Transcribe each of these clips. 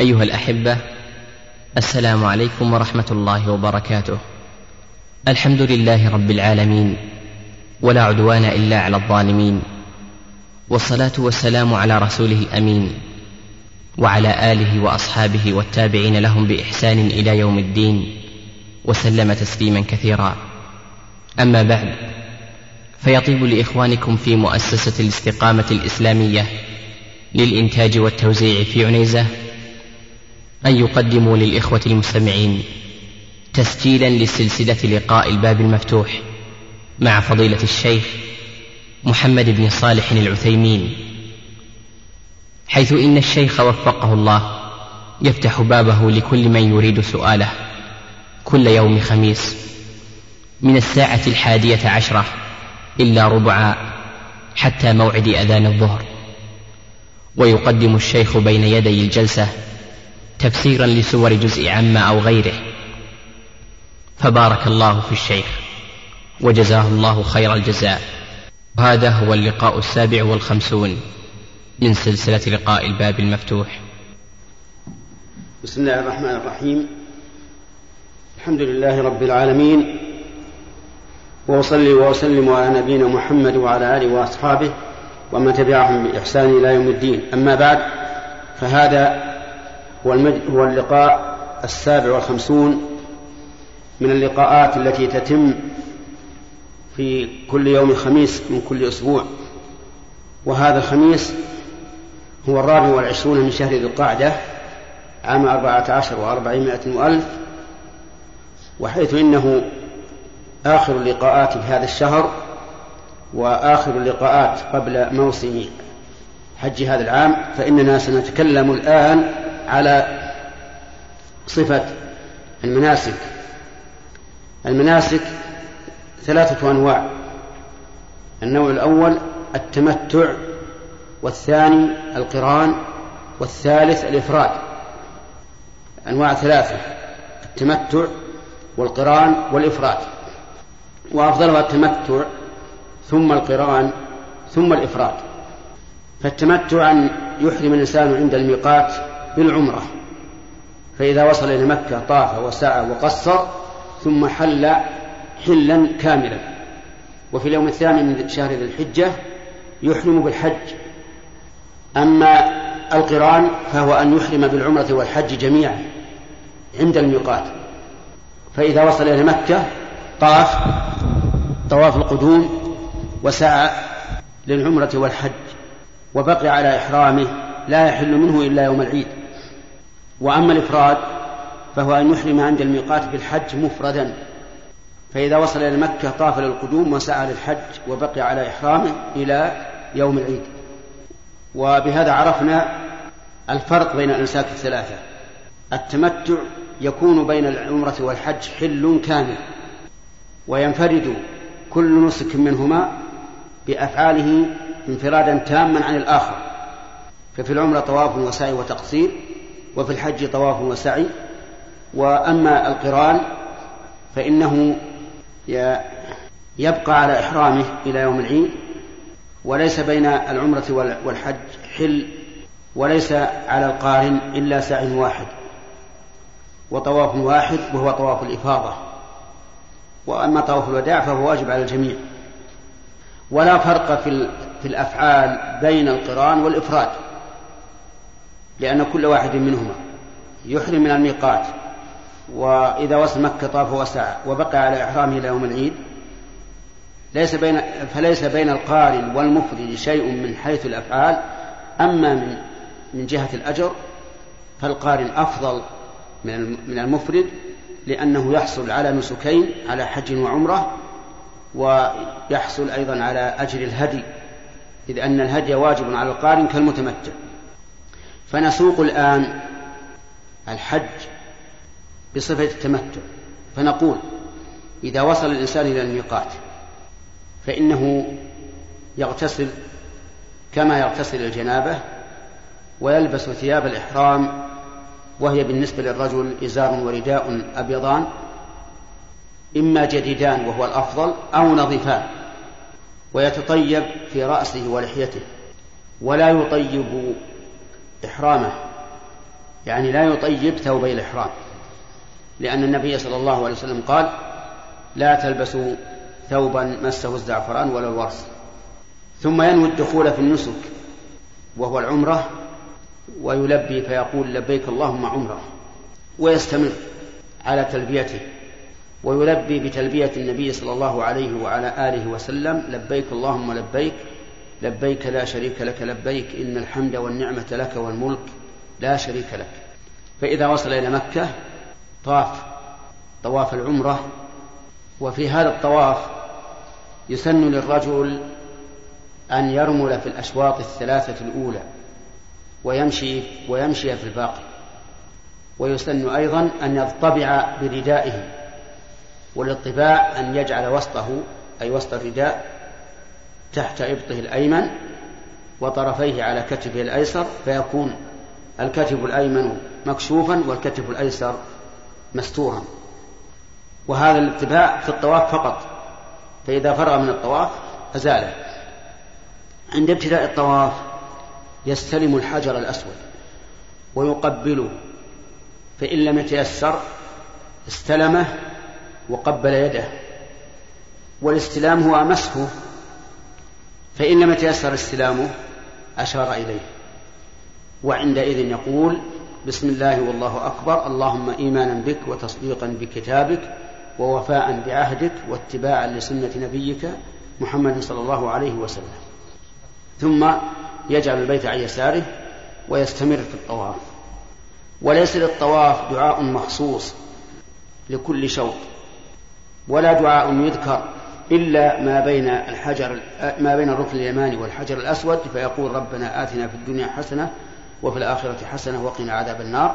أيها الأحبة السلام عليكم ورحمة الله وبركاته. الحمد لله رب العالمين ولا عدوان إلا على الظالمين والصلاة والسلام على رسوله الأمين وعلى آله وأصحابه والتابعين لهم بإحسان إلى يوم الدين وسلم تسليما كثيرا. أما بعد فيطيب لإخوانكم في مؤسسة الاستقامة الإسلامية للإنتاج والتوزيع في عنيزة أن يقدموا للإخوة المستمعين تسجيلا لسلسلة لقاء الباب المفتوح مع فضيلة الشيخ محمد بن صالح العثيمين حيث إن الشيخ وفقه الله يفتح بابه لكل من يريد سؤاله كل يوم خميس من الساعة الحادية عشرة إلا ربعا حتى موعد أذان الظهر. ويقدم الشيخ بين يدي الجلسة تفسيرا لسور جزء عما أو غيره. فبارك الله في الشيخ. وجزاه الله خير الجزاء. وهذا هو اللقاء السابع والخمسون من سلسلة لقاء الباب المفتوح. بسم الله الرحمن الرحيم. الحمد لله رب العالمين. وأصلي وأسلم على نبينا محمد وعلى آله وأصحابه ومن تبعهم بإحسان إلى يوم الدين. أما بعد فهذا هو. هو اللقاء السابع والخمسون من اللقاءات التي تتم في كل يوم خميس من كل أسبوع وهذا الخميس هو الرابع والعشرون من شهر ذي القعدة عام أربعة عشر وأربعمائة وألف وحيث إنه آخر اللقاءات في هذا الشهر وآخر اللقاءات قبل موسم حج هذا العام فإننا سنتكلم الآن على صفة المناسك. المناسك ثلاثة أنواع. النوع الأول التمتع والثاني القران والثالث الإفراد. أنواع ثلاثة التمتع والقران والإفراد. وأفضلها التمتع ثم القران ثم الإفراد. فالتمتع أن يحرم الإنسان عند الميقات بالعمرة. فإذا وصل إلى مكة طاف وسعى وقصر ثم حل حلا كاملا. وفي اليوم الثاني من شهر ذي الحجة يحرم بالحج. أما القرآن فهو أن يحرم بالعمرة والحج جميعا عند الميقات. فإذا وصل إلى مكة طاف طواف القدوم وسعى للعمرة والحج وبقي على إحرامه لا يحل منه إلا يوم العيد. وأما الإفراد فهو أن يحرم عند الميقات بالحج مفردا. فإذا وصل إلى مكة طاف للقدوم وسعى للحج وبقي على إحرامه إلى يوم العيد. وبهذا عرفنا الفرق بين الأنساك الثلاثة. التمتع يكون بين العمرة والحج حل كامل وينفرد كل نسك منهما بأفعاله انفرادا تاما عن الآخر. ففي العمرة طواف وسعي وتقصير وفي الحج طواف وسعي. وأما القران فإنه يبقى على إحرامه إلى يوم العيد. وليس بين العمرة والحج حل. وليس على القارن إلا سعي واحد. وطواف واحد وهو طواف الإفاضة. وأما طواف الوداع فهو واجب على الجميع. ولا فرق في الأفعال بين القران والإفراد. لأن كل واحد منهما يحرم من الميقات وإذا وصل مكة طاف وسعى وبقى على إحرامه إلى يوم العيد ليس بين فليس بين القارن والمفرد شيء من حيث الأفعال أما من من جهة الأجر فالقارن أفضل من المفرد لأنه يحصل على نسكين على حج وعمرة ويحصل أيضا على أجر الهدي إذ أن الهدي واجب على القارن كالمتمتع. فنسوق الآن الحج بصفة التمتع فنقول إذا وصل الإنسان إلى الميقات فإنه يغتسل كما يغتسل الجنابة ويلبس ثياب الإحرام وهي بالنسبة للرجل إزار ورداء أبيضان إما جديدان وهو الأفضل أو نظيفان ويتطيب في رأسه ولحيته ولا يطيب إحرامه يعني لا يطيب ثوبي الإحرام. لأن النبي صلى الله عليه وسلم قال لا تلبسوا ثوبا مسه الزعفران ولا الورس ثم ينوي الدخول في النسك وهو العمرة ويلبي فيقول لبيك اللهم عمرة. ويستمر على تلبيته ويلبي بتلبية النبي صلى الله عليه وعلى آله وسلم لبيك اللهم لبيك لبيك لا شريك لك لبيك إن الحمد والنعمة لك والملك لا شريك لك. فإذا وصل إلى مكة طاف طواف العمرة. وفي هذا الطواف يسن للرجل أن يرمل في الأشواط الثلاثة الأولى ويمشي ويمشي في الباقي. ويسن أيضا أن يضطبع بردائه والاطباع أن يجعل وسطه أي وسط الرداء تحت إبطه الأيمن وطرفيه على كتفه الأيسر فيكون الكتف الأيمن مكشوفا والكتف الأيسر مستورا. وهذا الاتباع في الطواف فقط فإذا فرغ من الطواف أزاله عند ابتداء الطواف يستلم الحجر الأسود ويقبله فإن لم يتيسر استلمه وقبل يده والاستلام هو مسحه فإن لم يتيسر استلامه أشار إليه. وعندئذ يقول بسم الله والله أكبر اللهم إيمانا بك وتصديقا بكتابك ووفاء بعهدك واتباعا لسنة نبيك محمد صلى الله عليه وسلم. ثم يجعل البيت عن يساره ويستمر في الطواف. وليس للطواف دعاء مخصوص لكل شوط ولا دعاء يذكر إلا ما بين الحجر ما بين الركن اليماني والحجر الأسود فيقول ربنا آتنا في الدنيا حسنة وفي الآخرة حسنة وقنا عذاب النار.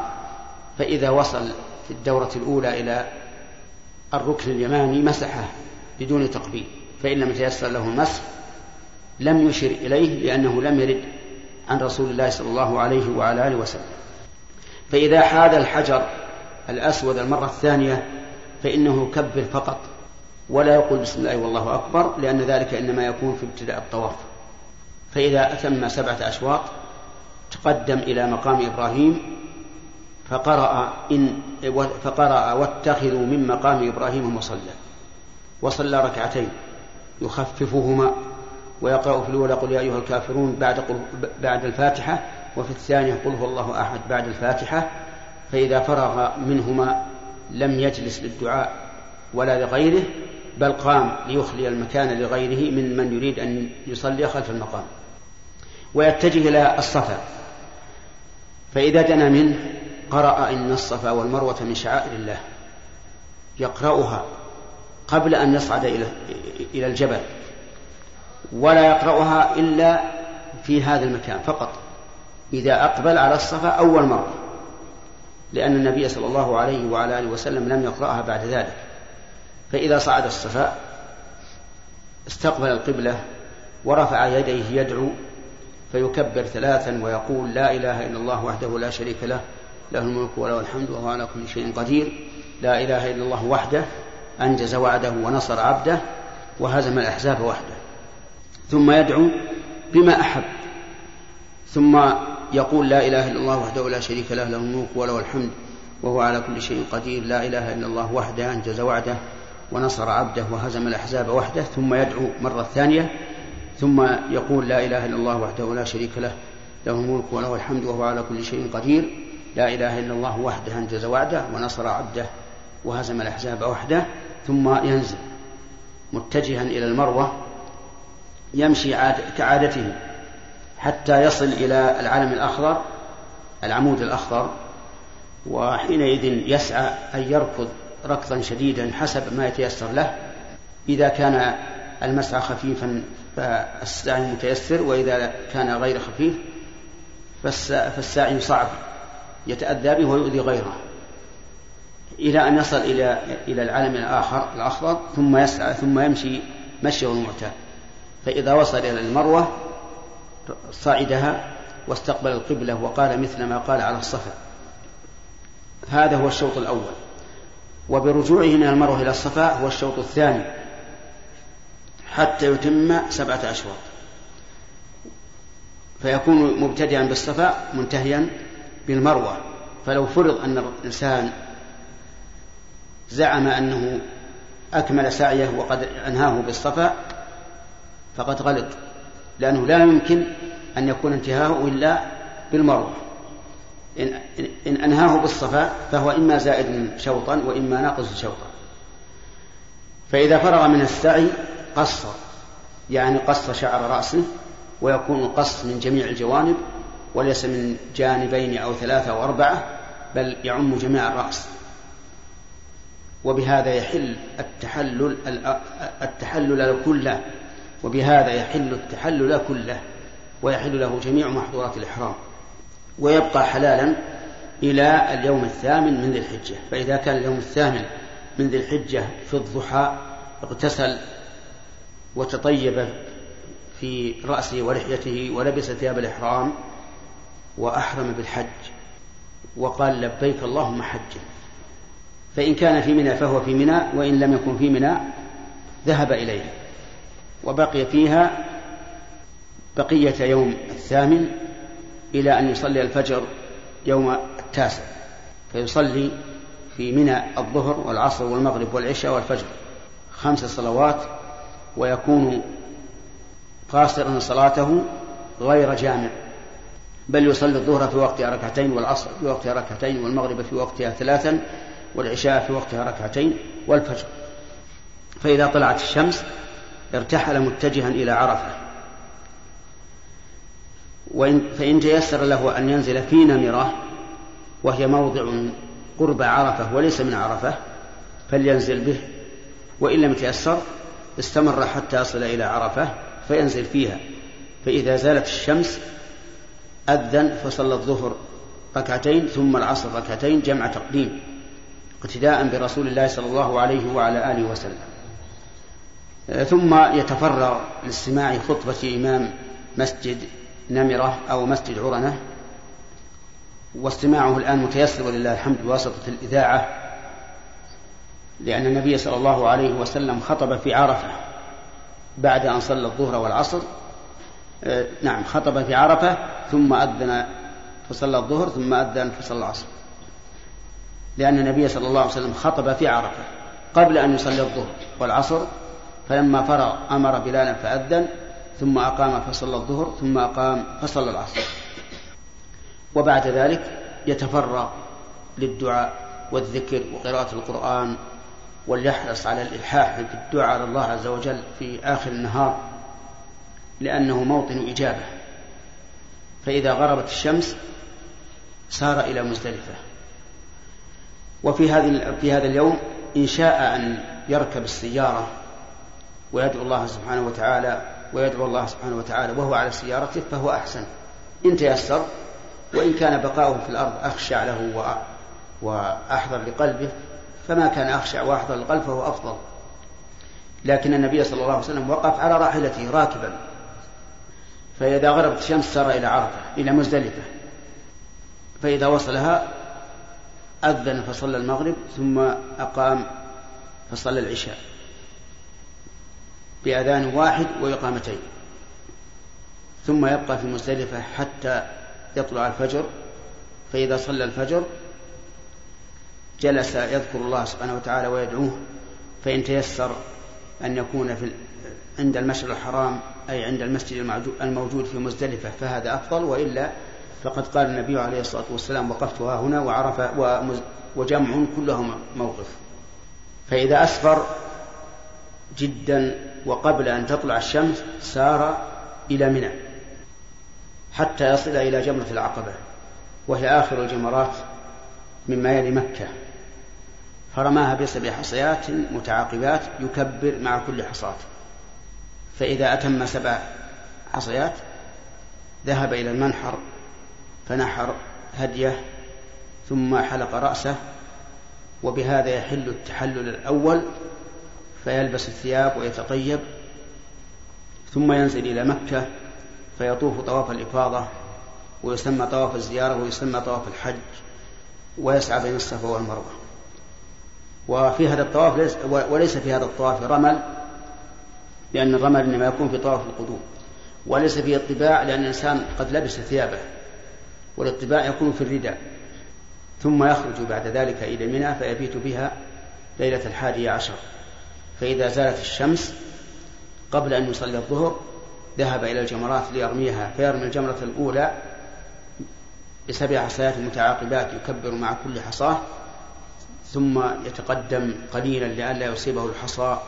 فإذا وصل في الدورة الأولى إلى الركن اليماني مسحه بدون تقبيل فإن لم يتيسر له المسح لم يشر إليه لأنه لم يرد عن رسول الله صلى الله عليه وعلى آله وسلم. فإذا حاد الحجر الأسود المرة الثانية فإنه يكبر فقط. ولا يقول بسم الله والله أكبر لأن ذلك إنما يكون في ابتداء الطواف. فإذا أتم سبعة أشواط تقدم إلى مقام إبراهيم فقرأ إن فقرأ واتخذوا من مقام إبراهيم مصلى. وصلى ركعتين يخففهما ويقرأ في الأولى قل يا أيها الكافرون بعد قل بعد الفاتحة وفي الثانية قل هو الله أحد بعد الفاتحة. فإذا فرغ منهما لم يجلس للدعاء ولا لغيره بل قام ليخلي المكان لغيره من من يريد أن يصلي خلف المقام ويتجه إلى الصفا. فإذا دنا منه قرأ إن الصفا والمروة من شعائر الله. يقرأها قبل أن يصعد إلى إلى الجبل. ولا يقرأها إلا في هذا المكان فقط. إذا أقبل على الصفا أول مرة. لأن النبي صلى الله عليه وعلى آله وسلم لم يقرأها بعد ذلك. فإذا صعد الصفا استقبل القبلة ورفع يديه يدعو فيكبر ثلاثا ويقول لا إله إلا الله وحده لا شريك له له الملك وله الحمد وهو على كل شيء قدير. لا إله إلا الله وحده أنجز وعده ونصر عبده وهزم الأحزاب وحده. ثم يدعو بما أحب ثم يقول لا إله إلا الله وحده لا شريك له له الملك وله الحمد وهو على كل شيء قدير. لا إله إلا الله وحده أنجز وعده ونصر عبده وهزم الأحزاب وحده ثم يدعو مرة ثانية ثم يقول لا إله إلا الله وحده لا شريك له له الملك وله الحمد وهو على كل شيء قدير. لا إله إلا الله وحده أنجز وعده ونصر عبده وهزم الأحزاب وحده ثم ينزل متجها إلى المروة يمشي عاد كعادته حتى يصل إلى العلم الأخضر العمود الأخضر وحينئذ يسعى أن يركض ركضا شديدا حسب ما يتيسر له. إذا كان المسعى خفيفا فالسعي متيسر وإذا كان غير خفيف فالسعي صعب يتأذى به ويؤذي غيره. إلى أن يصل إلى إلى العالم الآخر الأخضر ثم يسعى ثم يمشي مشيه المعتاد. فإذا وصل إلى المروة صعدها واستقبل القبلة وقال مثل ما قال على الصفا. هذا هو الشوط الأول. وبرجوعه من المروة إلى الصفا هو الشوط الثاني حتى يتم سبعة أشواط. فيكون مبتدئا بالصفا منتهيا بالمروة. فلو فرض أن الإنسان زعم أنه أكمل سعيه وقد أنهاه بالصفا فقد غلط لأنه لا يمكن أن يكون انتهاؤه إلا بالمروة. إن, إن أنهاه بالصفا فهو إما زائد شوطا وإما ناقص شوطا. فإذا فرغ من السعي قصر يعني قص شعر رأسه ويكون القص من جميع الجوانب وليس من جانبين أو ثلاثة أو أربعة بل يعم جميع الرأس. وبهذا يحل التحلل التحلل كله وبهذا يحل التحلل كله ويحل له جميع محظورات الإحرام. ويبقى حلالا إلى اليوم الثامن من ذي الحجة. فإذا كان اليوم الثامن من ذي الحجة في الضحى اغتسل وتطيب في رأسه ولحيته ولبس ثياب الإحرام وأحرم بالحج وقال لبيك اللهم حجا فإن كان في منى فهو في منى وإن لم يكن في منى ذهب إليها وبقي فيها بقية يوم الثامن إلى أن يصلي الفجر يوم التاسع فيصلي في منى الظهر والعصر والمغرب والعشاء والفجر خمس صلوات ويكون قاصرا صلاته غير جامع بل يصلي الظهر في وقتها ركعتين والعصر في وقتها ركعتين والمغرب في وقتها ثلاثا والعشاء في وقتها ركعتين والفجر. فإذا طلعت الشمس ارتحل متجها إلى عرفة. وإن فإن تيسر له أن ينزل في نمرة وهي موضع قرب عرفة وليس من عرفة فلينزل به. وإن لم يتيسر استمر حتى يصل إلى عرفة فينزل فيها. فإذا زالت الشمس أذن فصلى الظهر ركعتين ثم العصر ركعتين جمع تقديم اقتداء برسول الله صلى الله عليه وعلى آله وسلم. ثم يتفرغ لاستماع خطبة إمام مسجد نمرة أو مسجد عرنة واستماعه الآن متيسر ولله الحمد بواسطة الإذاعة لأن النبي صلى الله عليه وسلم خطب في عرفة بعد أن صلى الظهر والعصر. آه، نعم خطب في عرفة ثم أذن فصلى الظهر ثم أذن فصلى العصر. لأن النبي صلى الله عليه وسلم خطب في عرفة قبل أن يصلي الظهر والعصر فلما فرغ أمر بلالا فأذن ثم أقام فصلى الظهر ثم أقام فصلى العصر. وبعد ذلك يتفرغ للدعاء والذكر وقراءة القرآن وليحرص على الإلحاح في الدعاء على الله عز وجل في آخر النهار لأنه موطن إجابة. فإذا غربت الشمس سار إلى مزدلفة. وفي هذه في هذا اليوم إن شاء أن يركب السيارة ويدعو الله سبحانه وتعالى ويدعو الله سبحانه وتعالى وهو على سيارته فهو أحسن. إن تيسر وإن كان بقاؤه في الأرض أخشع له وأحضر لقلبه فما كان أخشع وأحضر لقلبه فهو أفضل. لكن النبي صلى الله عليه وسلم وقف على راحلته راكبا. فإذا غربت الشمس سار إلى عرفة إلى مزدلفة. فإذا وصلها أذن فصلى المغرب ثم أقام فصلى العشاء. بأذان واحد وإقامتين. ثم يبقى في مزدلفة حتى يطلع الفجر. فإذا صلى الفجر جلس يذكر الله سبحانه وتعالى ويدعوه فإن تيسر أن يكون في عند المشعر الحرام أي عند المسجد الموجود في مزدلفة فهذا أفضل. وإلا فقد قال النبي عليه الصلاة والسلام وقفت ها هنا وعرف وجمع كلهم موقف. فإذا أسفر جدا وقبل أن تطلع الشمس سار إلى منى حتى يصل إلى جمرة العقبة وهي آخر الجمرات مما يلي مكة. فرماها بسبع حصيات متعاقبات يكبر مع كل حصاة. فإذا أتم سبع حصيات ذهب إلى المنحر فنحر هديه ثم حلق رأسه وبهذا يحل التحلل الأول فيلبس الثياب ويتطيب ثم ينزل إلى مكة فيطوف طواف الإفاضة ويسمى طواف الزيارة ويسمى طواف الحج ويسعى بين الصفا والمروة. وفي هذا الطواف ليس وليس في هذا الطواف رمل لأن الرمل إنما يكون في طواف القدوم. وليس فيه اطباع لأن الإنسان قد لبس ثيابه والاطباع يكون في الرداء. ثم يخرج بعد ذلك إلى منى فيبيت بها ليلة الحادية عشر. فإذا زالت الشمس قبل أن يصلي الظهر ذهب إلى الجمرات ليرميها فيرمي الجمرة الأولى بسبع حصيات متعاقبات يكبر مع كل حصاة ثم يتقدم قليلا لئلا يصيبه الحصى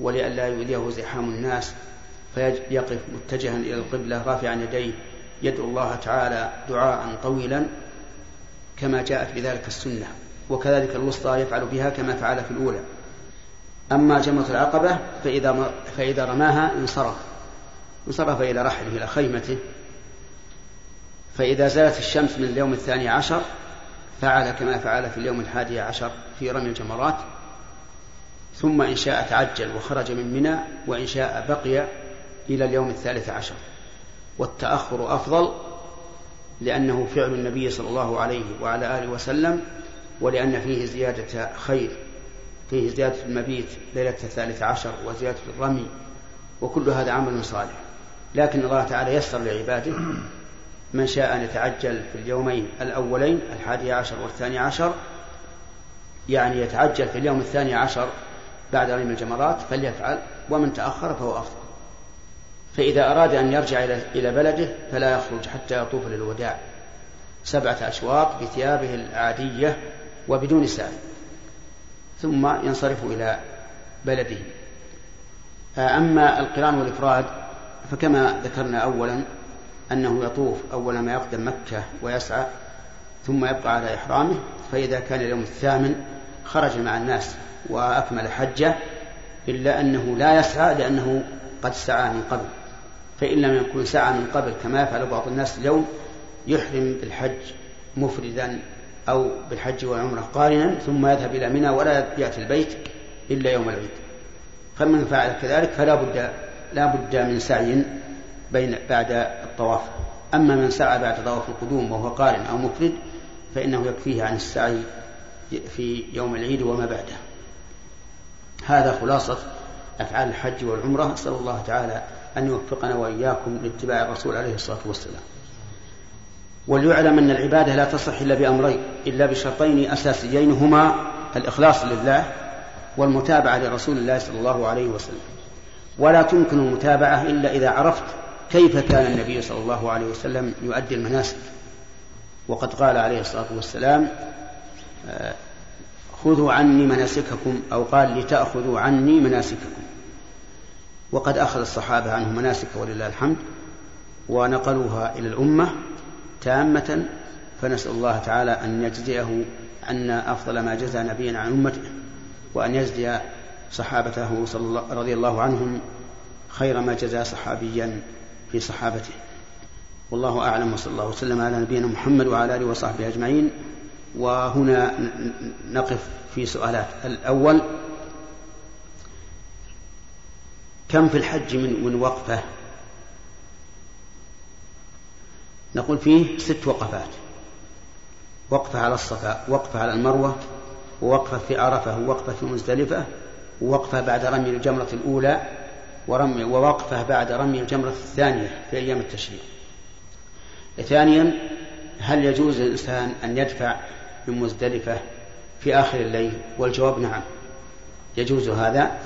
ولئلا يؤذيه زحام الناس فيقف متجها إلى القبلة رافعا يديه يدعو الله تعالى دعاء طويلا كما جاءت بذلك السنة وكذلك الوسطى يفعل بها كما فعل في الأولى. أما جمرة العقبة فإذا فإذا رماها انصرف. انصرف إلى رحله إلى خيمته. فإذا زالت الشمس من اليوم الثاني عشر فعل كما فعل في اليوم الحادي عشر في رمي الجمرات. ثم إن شاء تعجل وخرج من منى وإن شاء بقي إلى اليوم الثالث عشر. والتأخر أفضل لأنه فعل النبي صلى الله عليه وعلى آله وسلم ولأن فيه زيادة خير. فيه زيادة المبيت ليلة الثالث عشر وزيادة الرمي وكل هذا عمل صالح. لكن الله تعالى يسر لعباده من شاء أن يتعجل في اليومين الأولين الحادي عشر والثاني عشر يعني يتعجل في اليوم الثاني عشر بعد رمي الجمرات فليفعل ومن تأخر فهو أفضل. فإذا أراد أن يرجع إلى بلده فلا يخرج حتى يطوف للوداع. سبعة أشواط بثيابه العادية وبدون سعي ثم ينصرف إلى بلده. أما القرآن والإفراد فكما ذكرنا أولا أنه يطوف أول ما يقدم مكة ويسعى ثم يبقى على إحرامه فإذا كان اليوم الثامن خرج مع الناس وأكمل حجة إلا أنه لا يسعى لأنه قد سعى من قبل. فإن لم يكن سعى من قبل كما يفعل بعض الناس اليوم يحرم بالحج مفردا أو بالحج والعمرة قارنا ثم يذهب إلى منى ولا يأتي البيت إلا يوم العيد. فمن فعل كذلك فلا بد لا بد من سعي بين بعد الطواف. أما من سعى بعد طواف القدوم وهو قارن أو مفرد فإنه يكفيه عن السعي في يوم العيد وما بعده. هذا خلاصة أفعال الحج والعمرة. أسأل الله تعالى أن يوفقنا وإياكم لاتباع الرسول عليه الصلاة والسلام. وليعلم أن العبادة لا تصح إلا بأمرين إلا بشرطين أساسيين هما الإخلاص لله والمتابعة لرسول الله صلى الله عليه وسلم. ولا تمكن المتابعة إلا إذا عرفت كيف كان النبي صلى الله عليه وسلم يؤدي المناسك. وقد قال عليه الصلاة والسلام آه، خذوا عني مناسككم أو قال لتأخذوا عني مناسككم. وقد أخذ الصحابة عنه مناسك ولله الحمد ونقلوها إلى الأمة تامة فنسأل الله تعالى أن يجزيه عنا أفضل ما جزى نبيا عن أمته وأن يجزي صحابته صلى الله رضي الله عنهم خير ما جزى صحابيا في صحابته. والله أعلم وصلى الله وسلم على نبينا محمد وعلى آله وصحبه أجمعين. وهنا نقف في سؤالات. الأول كم في الحج من من وقفة نقول فيه ست وقفات. وقفة على الصفا وقفة على المروة ووقفة في عرفة ووقفة في مزدلفة ووقفة بعد رمي الجمرة الأولى ورمي ووقفة بعد رمي الجمرة الثانية في أيام التشريق. ثانيا هل يجوز للإنسان أن يدفع من مزدلفة في آخر الليل؟ والجواب نعم. يجوز هذا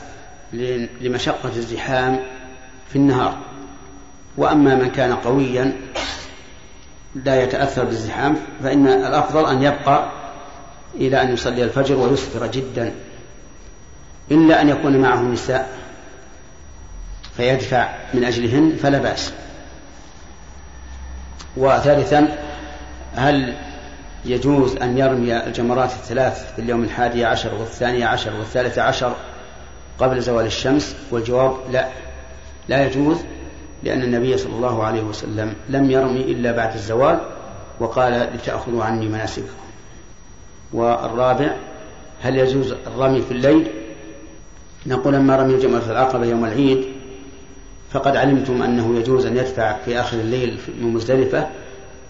لمشقة الزحام في النهار. وأما من كان قويا لا يتأثر بالزحام فإن الأفضل أن يبقى إلى أن يصلي الفجر ويسفر جدا إلا أن يكون معه نساء فيدفع من أجلهن فلا بأس. وثالثا هل يجوز أن يرمي الجمرات الثلاث في اليوم الحادي عشر والثاني عشر والثالث عشر قبل زوال الشمس؟ والجواب لا. لا يجوز لأن النبي صلى الله عليه وسلم لم يرمي إلا بعد الزوال وقال لتأخذوا عني مناسككم. والرابع هل يجوز الرمي في الليل؟ نقول أما رمي جمرة العقبة يوم العيد فقد علمتم أنه يجوز أن يدفع في آخر الليل من مزدلفة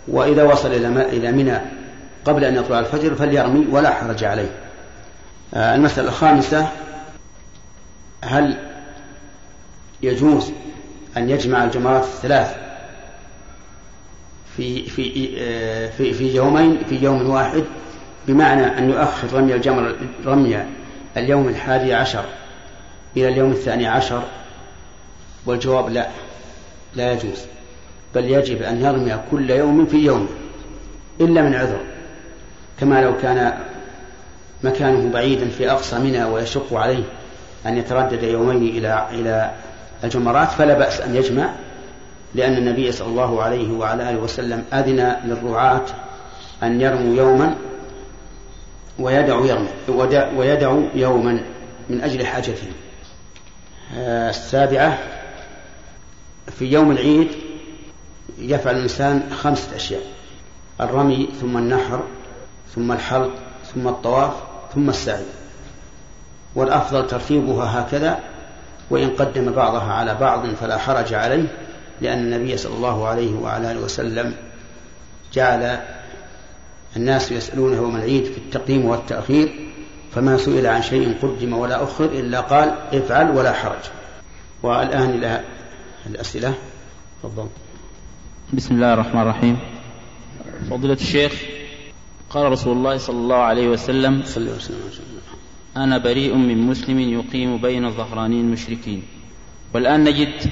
وإذا وصل إلى منى قبل أن يطلع الفجر فليرمي ولا حرج عليه. آه، المسألة الخامسة هل يجوز أن يجمع الجمرات الثلاث في في في في يومين في يوم واحد بمعنى أن يؤخر رمي الجمر رمي اليوم الحادي عشر إلى اليوم الثاني عشر والجواب لا لا يجوز بل يجب أن يرمي كل يوم في يوم إلا من عذر كما لو كان مكانه بعيدا في أقصى منى ويشق عليه أن يتردد يومين إلى إلى الجمرات فلا بأس أن يجمع لأن النبي صلى الله عليه وعلى آله وسلم أذن للرعاة أن يرموا يوما ويدعوا يرمي ويدعوا يوما من أجل حاجتهم. آه، السابعة في يوم العيد يفعل الإنسان خمسة أشياء الرمي ثم النحر ثم الحلق ثم الطواف ثم السعي. والأفضل ترتيبها هكذا وإن قدم بعضها على بعض فلا حرج عليه لأن النبي صلى الله عليه وعلى آله وسلم جعل الناس يسألونه يوم العيد في التقديم والتأخير فما سئل عن شيء قدم ولا أخر إلا قال افعل ولا حرج. والآن إلى الأسئلة. تفضل. بسم الله الرحمن الرحيم. فضيلة الشيخ قال رسول الله صلى الله عليه وسلم صلى وسلم. أنا بريء من مسلم يقيم بين ظهراني المشركين والآن نجد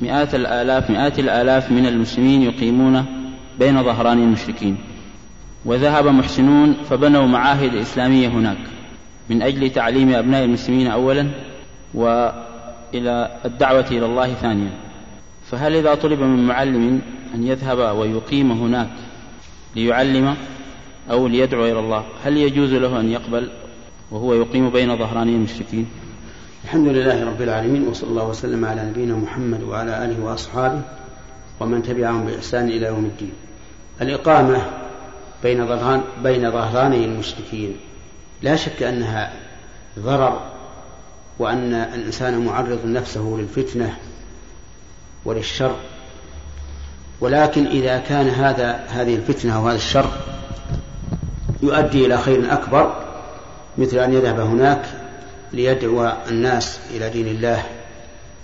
مئات الآلاف مئات الآلاف من المسلمين يقيمون بين ظهراني المشركين وذهب محسنون فبنوا معاهد إسلامية هناك. من أجل تعليم أبناء المسلمين أولا وإلى الدعوة إلى الله ثانيا. فهل إذا طلب من معلم أن يذهب ويقيم هناك ليعلم أو ليدعو إلى الله هل يجوز له أن يقبل؟ وهو يقيم بين ظهراني المشركين. الحمد لله رب العالمين وصلى الله وسلم على نبينا محمد وعلى آله وأصحابه ومن تبعهم بإحسان إلى يوم الدين. الإقامة بين ظهران بين ظهراني المشركين لا شك أنها ضرر وأن الإنسان معرض نفسه للفتنة وللشر. ولكن إذا كان هذا هذه الفتنة وهذا الشر يؤدي إلى خير أكبر مثل أن يذهب هناك ليدعو الناس إلى دين الله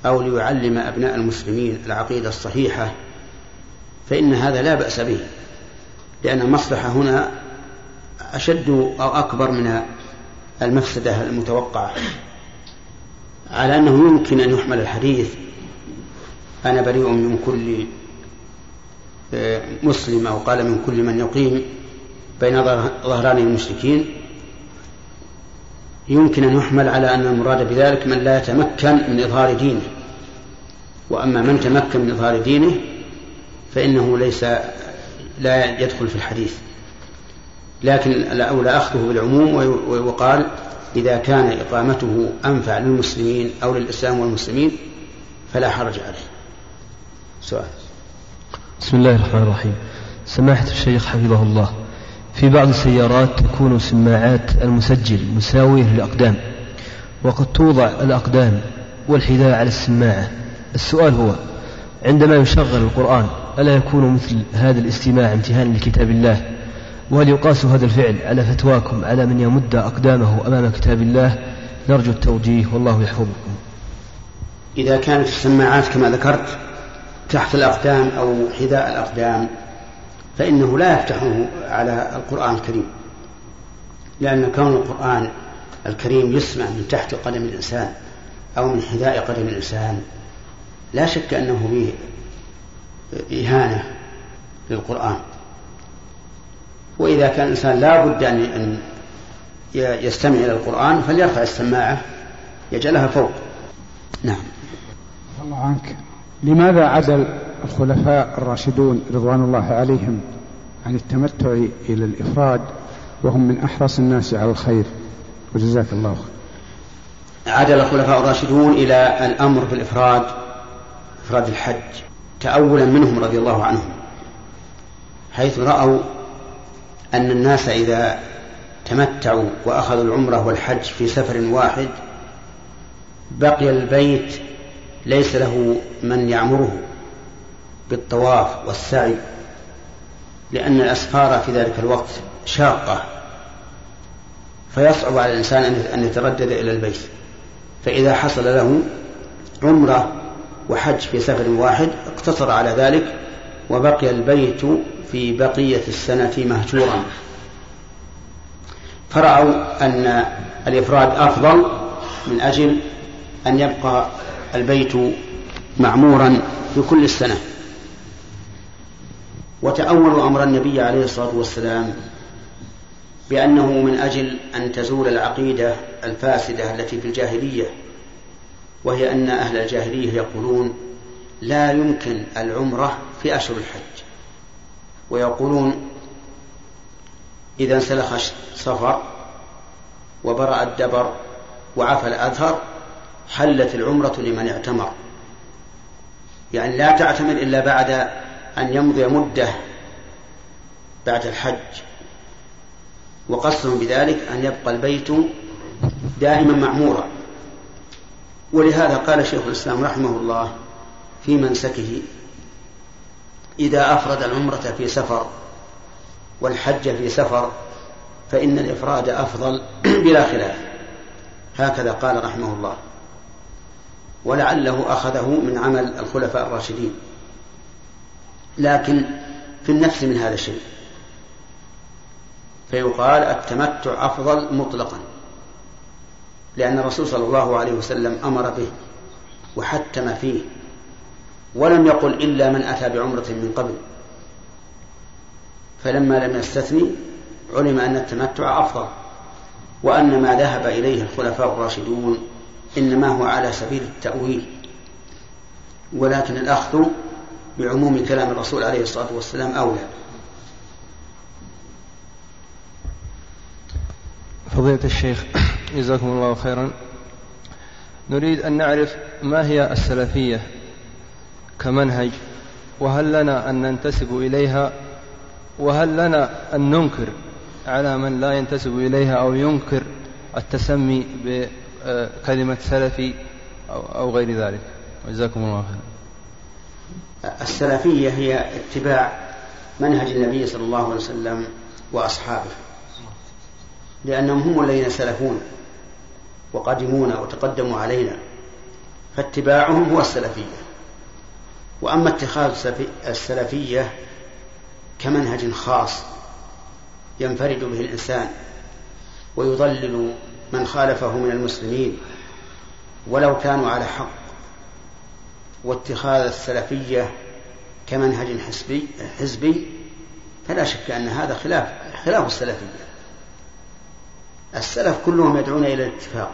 أو ليعلم أبناء المسلمين العقيدة الصحيحة فإن هذا لا بأس به لأن المصلحة هنا أشد أو أكبر من المفسدة المتوقعة. على أنه يمكن أن يحمل الحديث أنا بريء من كل آه، مسلم أو قال من كل من يقيم بين ظهراني المشركين يمكن أن يحمل على أن المراد بذلك من لا يتمكن من إظهار دينه. وأما من تمكن من إظهار دينه فإنه ليس لا يدخل في الحديث. لكن الأولى أخذه بالعموم ويقال إذا كان إقامته أنفع للمسلمين أو للإسلام والمسلمين فلا حرج عليه. سؤال. بسم الله الرحمن الرحيم. سماحة الشيخ حفظه الله. في بعض السيارات تكون سماعات المسجل مساوية للأقدام وقد توضع الأقدام والحذاء على السماعة. السؤال هو عندما يشغل القرآن ألا يكون مثل هذا الاستماع امتهانا لكتاب الله؟ وهل يقاس هذا الفعل على فتواكم على من يمد أقدامه أمام كتاب الله؟ نرجو التوجيه والله يحفظكم. إذا كانت السماعات كما ذكرت تحت الأقدام أو حذاء الأقدام فإنه لا يفتحه على القرآن الكريم لأن كون القرآن الكريم يسمع من تحت قدم الإنسان أو من حذاء قدم الإنسان لا شك أنه فيه إهانة للقرآن. وإذا كان الإنسان لا بد أن يستمع إلى القرآن فليرفع السماعة يجعلها فوق. نعم. الله عنك. لماذا عدل الخلفاء الراشدون رضوان الله عليهم عن التمتع إلى الإفراد وهم من أحرص الناس على الخير. وجزاك الله خير. عدل الخلفاء الراشدون إلى الأمر بالإفراد إفراد الحج. تأولا منهم رضي الله عنهم حيث رأوا أن الناس إذا تمتعوا وأخذوا العمرة والحج في سفر واحد بقي البيت ليس له من يعمره. بالطواف والسعي لأن الأسفار في ذلك الوقت شاقة فيصعب على الإنسان أن يتردد إلى البيت. فإذا حصل له عمرة وحج في سفر واحد اقتصر على ذلك وبقي البيت في بقية السنة مهجورا. فرأوا أن الإفراد أفضل من أجل أن يبقى البيت معمورا في كل السنة. وتأولوا أمر النبي عليه الصلاة والسلام بأنه من أجل أن تزول العقيدة الفاسدة التي في الجاهلية وهي أن أهل الجاهلية يقولون لا يمكن العمرة في أشهر الحج. ويقولون إذا انسلخ صفر وبرأ الدبر وعفى الأذهر حلت العمرة لمن اعتمر. يعني لا تعتمر إلا بعد أن يمضي مدة بعد الحج وقصدهم بذلك أن يبقى البيت دائما معمورا. ولهذا قال شيخ الإسلام رحمه الله في منسكه إذا أفرد العمرة في سفر والحج في سفر فإن الإفراد أفضل بلا خلاف. هكذا قال رحمه الله. ولعله أخذه من عمل الخلفاء الراشدين. لكن في النفس من هذا الشيء. فيقال التمتع أفضل مطلقا لأن الرسول صلى الله عليه وسلم أمر به وحتم فيه ولم يقل إلا من أتى بعمرة من قبل. فلما لم يستثني علم أن التمتع أفضل وأن ما ذهب إليه الخلفاء الراشدون إنما هو على سبيل التأويل. ولكن الأخذ بعموم كلام الرسول عليه الصلاة والسلام أولى. فضيلة الشيخ جزاكم الله خيرا. نريد أن نعرف ما هي السلفية كمنهج وهل لنا أن ننتسب إليها وهل لنا أن ننكر على من لا ينتسب إليها أو ينكر التسمي بكلمة سلفي أو غير ذلك؟ جزاكم الله خيرا. السلفية هي اتباع منهج النبي صلى الله عليه وسلم وأصحابه. لأنهم هم الذين سلفونا وقدمونا وتقدموا علينا فاتباعهم هو السلفية. وأما اتخاذ السلفية كمنهج خاص ينفرد به الإنسان ويضلل من خالفه من المسلمين ولو كانوا على حق. واتخاذ السلفية كمنهج حزبي حزبي فلا شك أن هذا خلاف خلاف السلفية. السلف كلهم يدعون إلى الاتفاق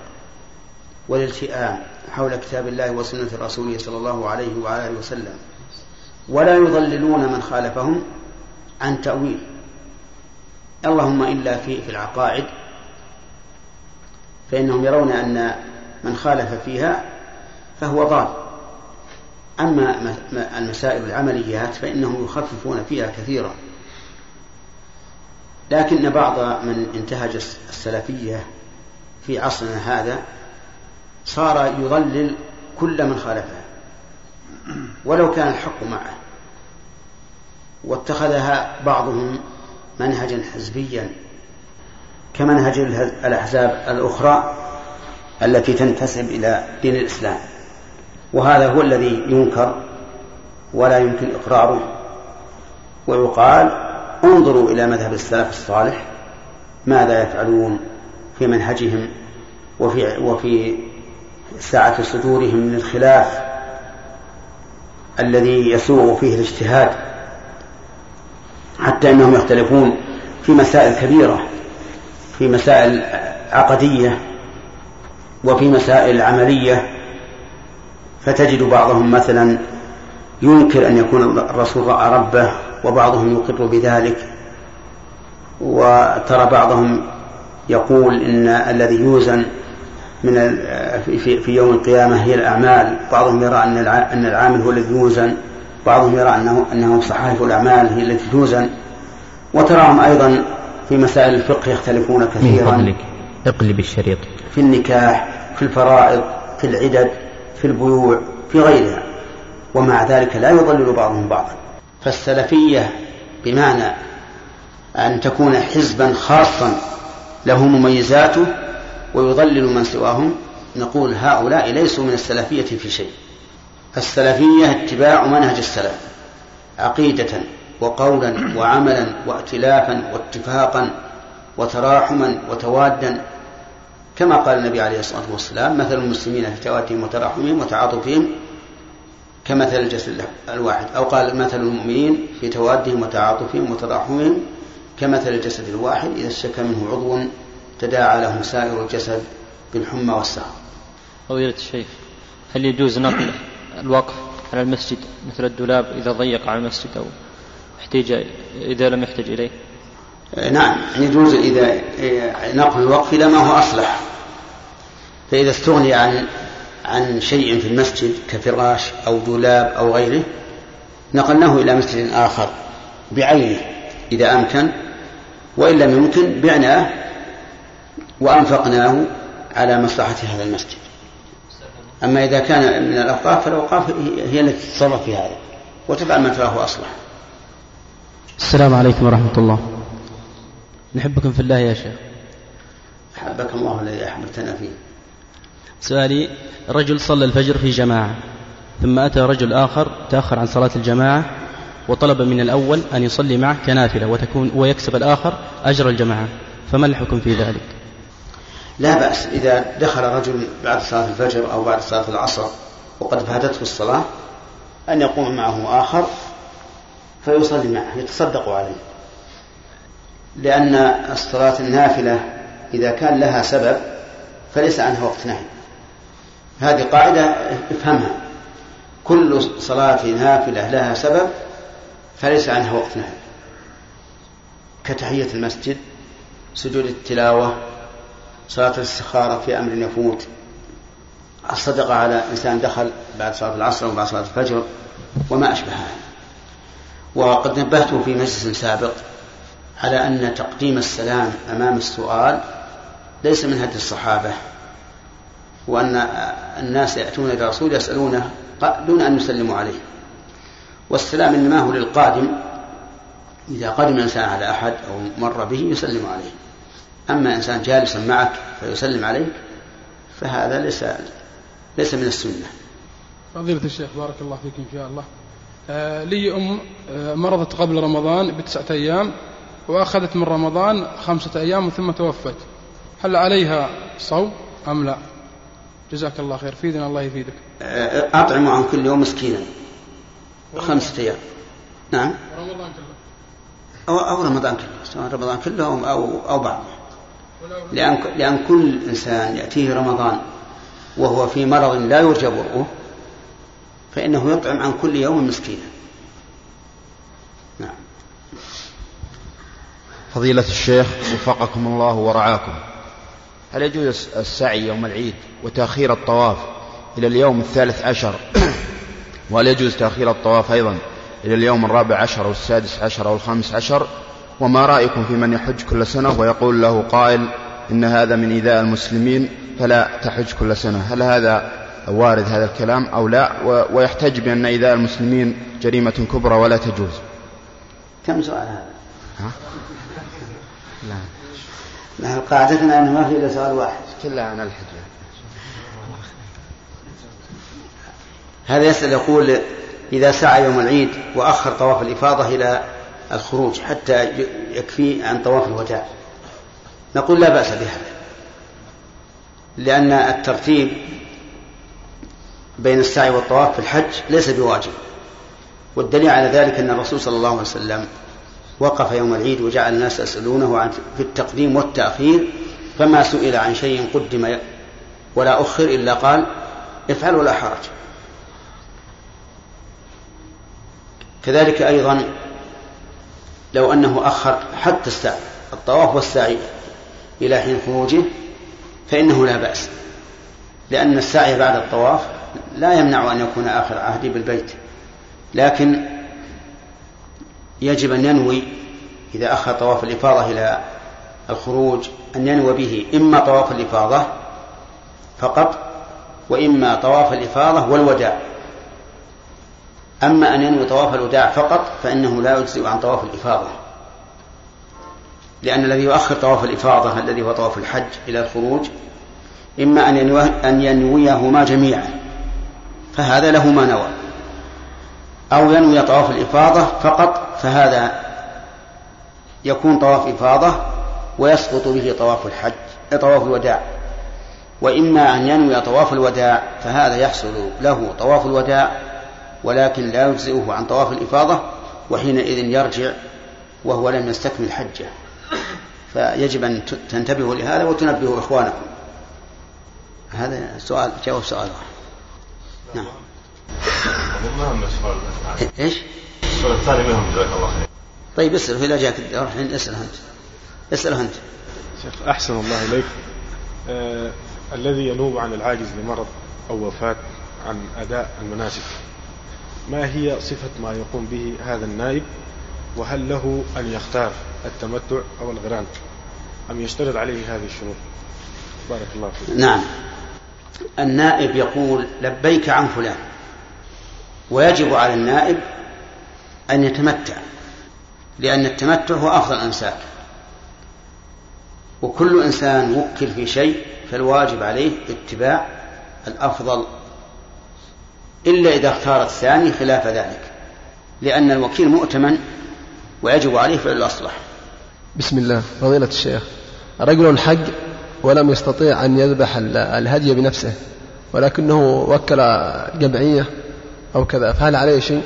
والالتئام حول كتاب الله وسنة رسوله صلى الله عليه وعلى آله وسلم ولا يضللون من خالفهم عن تأويل. اللهم إلا في في العقائد فإنهم يرون أن من خالف فيها فهو ضال. أما المسائل العمليات فإنهم يخففون فيها كثيرا. لكن بعض من انتهج السلفية في عصرنا هذا صار يضلل كل من خالفها. ولو كان الحق معه. واتخذها بعضهم منهجا حزبيا كمنهج الأحزاب الأخرى التي تنتسب إلى دين الإسلام. وهذا هو الذي ينكر ولا يمكن إقراره. ويقال انظروا إلى مذهب السلف الصالح ماذا يفعلون في منهجهم وفي وفي سعة صدورهم من الخلاف الذي يسوغ فيه الاجتهاد حتى إنهم يختلفون في مسائل كبيرة في مسائل عقدية وفي مسائل عملية فتجد بعضهم مثلا ينكر أن يكون الرسول رأى ربه وبعضهم يقر بذلك وترى بعضهم يقول إن الذي يوزن من في, في يوم القيامة هي الأعمال. بعضهم يرى أن أن العامل هو الذي يوزن. بعضهم يرى انه أنه صحائف الأعمال هي التي توزن. وتراهم أيضا في مسائل الفقه يختلفون كثيرا. من اقلب الشريط. في النكاح في الفرائض في العدد. في البيوع في غيرها ومع ذلك لا يضلل بعضهم بعضا. فالسلفية بمعنى أن تكون حزبا خاصا له مميزاته ويضلل من سواهم نقول هؤلاء ليسوا من السلفية في شيء. السلفية اتباع منهج السلف عقيدة وقولا وعملا وائتلافا واتفاقا وتراحما وتوادا كما قال النبي عليه الصلاة والسلام مثل المسلمين في توادهم وتراحمهم وتعاطفهم كمثل الجسد الواحد. أو قال مثل المؤمنين في توادهم وتعاطفهم وتراحمهم كمثل الجسد الواحد إذا اشتكى منه عضو تداعى له سائر الجسد بالحمى والسهر فضيلة الشيخ هل يجوز نقل الوقف على المسجد مثل الدولاب إذا ضيق على المسجد أو احتاج إذا لم يحتج إليه؟ نعم يجوز إذا نقل الوقف إلى ما هو أصلح. فإذا استغني عن عن شيء في المسجد كفراش أو دولاب أو غيره نقلناه إلى مسجد آخر بعينه إذا أمكن وإن لم يمكن بعناه وأنفقناه على مصلحة هذا المسجد. أما إذا كان من الأوقاف فالأوقاف هي التي تتصرف في هذا وتفعل ما تراه أصلح. السلام عليكم ورحمة الله. نحبكم في الله يا شيخ. أحبك الله الذي أحببتنا فيه. سؤالي رجل صلى الفجر في جماعة ثم أتى رجل آخر تأخر عن صلاة الجماعة وطلب من الأول أن يصلي معه كنافلة وتكون ويكسب الآخر أجر الجماعة. فما الحكم في ذلك؟ لا بأس إذا دخل رجل بعد صلاة الفجر أو بعد صلاة العصر وقد فاتته الصلاة أن يقوم معه آخر فيصلي معه يتصدق عليه. لأن الصلاة النافلة إذا كان لها سبب فليس عنها وقت نهي. هذه قاعدة افهمها. كل صلاة نافلة لها سبب فليس عنها وقت نهي. كتحية المسجد سجود التلاوة صلاة الاستخارة في أمر يفوت. الصدقة على إنسان دخل بعد صلاة العصر وبعد صلاة الفجر وما أشبه هذا وقد نبهت في مجلس سابق على أن تقديم السلام أمام السؤال ليس من هدي الصحابة وأن الناس يأتون إلى الرسول يسألونه دون أن يسلموا عليه. والسلام إنما هو للقادم إذا قدم إنسان على أحد أو مر به يسلم عليه. أما إنسان جالسا معك فيسلم عليك فهذا ليس ليس من السنة. فضيلة الشيخ بارك الله فيك إن شاء الله. آه لي أم آه مرضت قبل رمضان بتسعة أيام. وأخذت من رمضان خمسة أيام ثم توفت. هل عليها صوم أم لا؟ جزاك الله خير. فيدنا الله يفيدك. آه، أطعم عن كل يوم مسكينا. خمسة أيام. نعم. رمضان كله. أو, أو رمضان كله. سواء رمضان كله أو أو بعضه. لأن لأن كل إنسان يأتيه رمضان وهو في مرض لا يرجى برؤه فإنه يطعم عن كل يوم مسكينا. فضيلة الشيخ وفقكم الله ورعاكم. هل يجوز السعي يوم العيد وتأخير الطواف إلى اليوم الثالث عشر؟ وهل يجوز تأخير الطواف أيضا إلى اليوم الرابع عشر أو السادس عشر أو الخامس عشر؟ وما رأيكم في من يحج كل سنة ويقول له قائل إن هذا من إيذاء المسلمين فلا تحج كل سنة؟ هل هذا وارد هذا الكلام أو لا؟ ويحتج بأن إيذاء المسلمين جريمة كبرى ولا تجوز. كم سؤال هذا؟ ها؟ لا قاعدتنا أنه ما في إلا سؤال واحد. كلها عن الحج هذا يسأل يقول إذا سعى يوم العيد وأخر طواف الإفاضة إلى الخروج حتى يكفي عن طواف الوداع. نقول لا بأس بهذا. لأن الترتيب بين السعي والطواف في الحج ليس بواجب. والدليل على ذلك أن الرسول صلى الله عليه وسلم وقف يوم العيد وجعل الناس يسألونه عن في التقديم والتأخير فما سئل عن شيء قدم ولا أخر إلا قال افعل ولا حرج. كذلك أيضا لو أنه أخر حتى السعي الطواف والسعي إلى حين خروجه فإنه لا بأس لأن السعي بعد الطواف لا يمنع أن يكون آخر عهدي بالبيت لكن يجب أن ينوي إذا أخر طواف الإفاضة إلى الخروج أن ينوي به إما طواف الإفاضة فقط وإما طواف الإفاضة والوداع. أما أن ينوي طواف الوداع فقط فإنه لا يجزئ عن طواف الإفاضة لأن الذي يؤخر طواف الإفاضة الذي هو طواف الحج إلى الخروج إما أن ينويه أن ينويهما جميعا فهذا له ما نوى. أو ينوي طواف الإفاضة فقط فهذا يكون طواف إفاضة ويسقط به طواف الحج طواف الوداع. وإما أن ينوي طواف الوداع فهذا يحصل له طواف الوداع ولكن لا يجزئه عن طواف الإفاضة وحينئذ يرجع وهو لم يستكمل حجه. فيجب أن تنتبهوا لهذا وتنبهوا إخوانكم. هذا سؤال جواب سؤال. نعم. إيش؟ السؤال الثاني مهم جزاك الله خير. طيب اسأل إذا جاك روح اسأله أنت. اسأله أنت. شيخ أحسن الله إليك. آه الذي ينوب عن العاجز لمرض أو وفاة عن أداء المناسك. ما هي صفة ما يقوم به هذا النائب؟ وهل له أن يختار التمتع أو الغران؟ أم يشترط عليه هذه الشروط؟ بارك الله فيك. نعم. النائب يقول لبيك عن فلان. ويجب على النائب أن يتمتع لأن التمتع هو أفضل الأنساك وكل إنسان وكل في شيء فالواجب عليه اتباع الأفضل إلا إذا اختار الثاني خلاف ذلك لأن الوكيل مؤتمن ويجب عليه فعل الأصلح. بسم الله. فضيلة الشيخ رجل حج ولم يستطيع أن يذبح الهدي بنفسه ولكنه وكل جمعية أو كذا فهل عليه شيء؟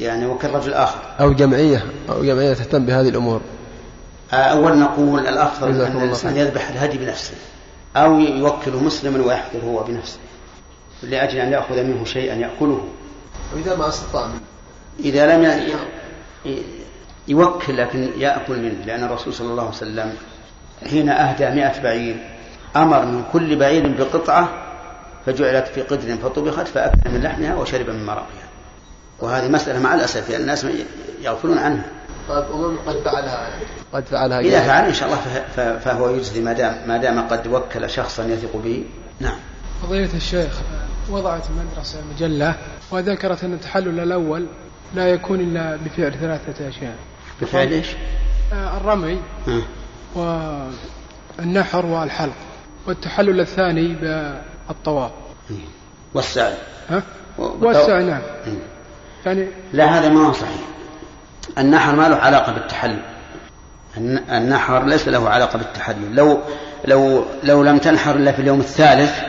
يعني وكل رجل آخر. أو جمعية أو جمعية تهتم بهذه الأمور. أول نقول الأفضل أن الإنسان يذبح الهدي بنفسه أو يوكل مسلما ويحضر هو بنفسه لأجل أن يأخذ منه شيئا يأكله. وإذا ما استطاع إذا لم يوكل لكن يأكل منه لأن الرسول صلى الله عليه وسلم حين أهدى مئة بعير أمر من كل بعير بقطعة فجعلت في قدر فطبخت فأكل من لحمها وشرب من مرقها. وهذه مسألة مع الأسف يعني الناس يغفلون عنها. طيب أمم قد فعلها. قد فعلها إذا فعل إن شاء الله فهو يجزي ما دام ما دام قد وكل شخصا يثق به. نعم. فضيلة الشيخ وضعت المدرسة مجلة وذكرت أن التحلل الأول لا يكون إلا بفعل ثلاثة أشياء. بفعل إيش؟ آه، الرمي آه. والنحر والحلق والتحلل الثاني بالطواف. والسعي. ها؟ والسعي نعم. يعني لا هذا ما هو صحيح. النحر ما له علاقة بالتحلل. النحر ليس له علاقة بالتحلل. لو لو لو لم تنحر إلا في اليوم الثالث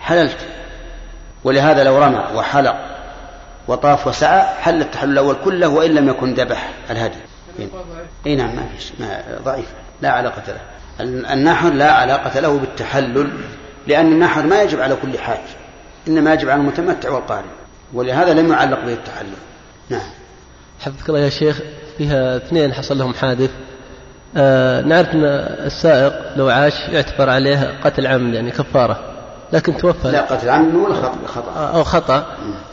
حللت. ولهذا لو رمى وحلق وطاف وسعى حل التحلل الأول كله وإن لم يكن ذبح الهدي. اي نعم ما فيش ما ضعيف. لا علاقة له. النحر لا علاقة له بالتحلل لأن النحر ما يجب على كل حاج إنما يجب على المتمتع والقارئ. ولهذا لم يعلق به التحلل نعم. حفظك الله يا شيخ فيها اثنين حصل لهم حادث. آه نعرف أن السائق لو عاش يعتبر عليه قتل عمد يعني كفارة. لكن توفى. لا قتل عمد ولا خطأ. آه، أو خطأ.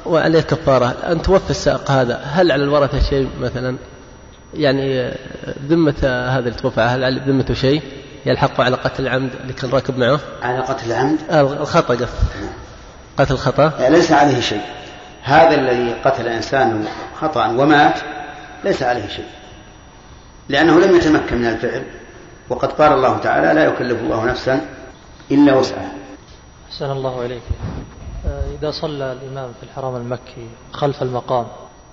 وعليه كفارة. أن توفى السائق هذا هل على الورثة شيء مثلا؟ يعني ذمة هذا اللي توفى هل على ذمته شيء؟ يلحق على قتل العمد اللي كان راكب معه؟ على قتل العمد؟ آه الخطأ قصد قتل الخطأ؟ ليس عليه شيء. هذا الذي قتل إنسان خطأ ومات ليس عليه شيء لأنه لم يتمكن من الفعل وقد قال الله تعالى لا يكلف الله نفسا إلا وسعها. أحسن الله إليك. آه، إذا صلى الإمام في الحرم المكي خلف المقام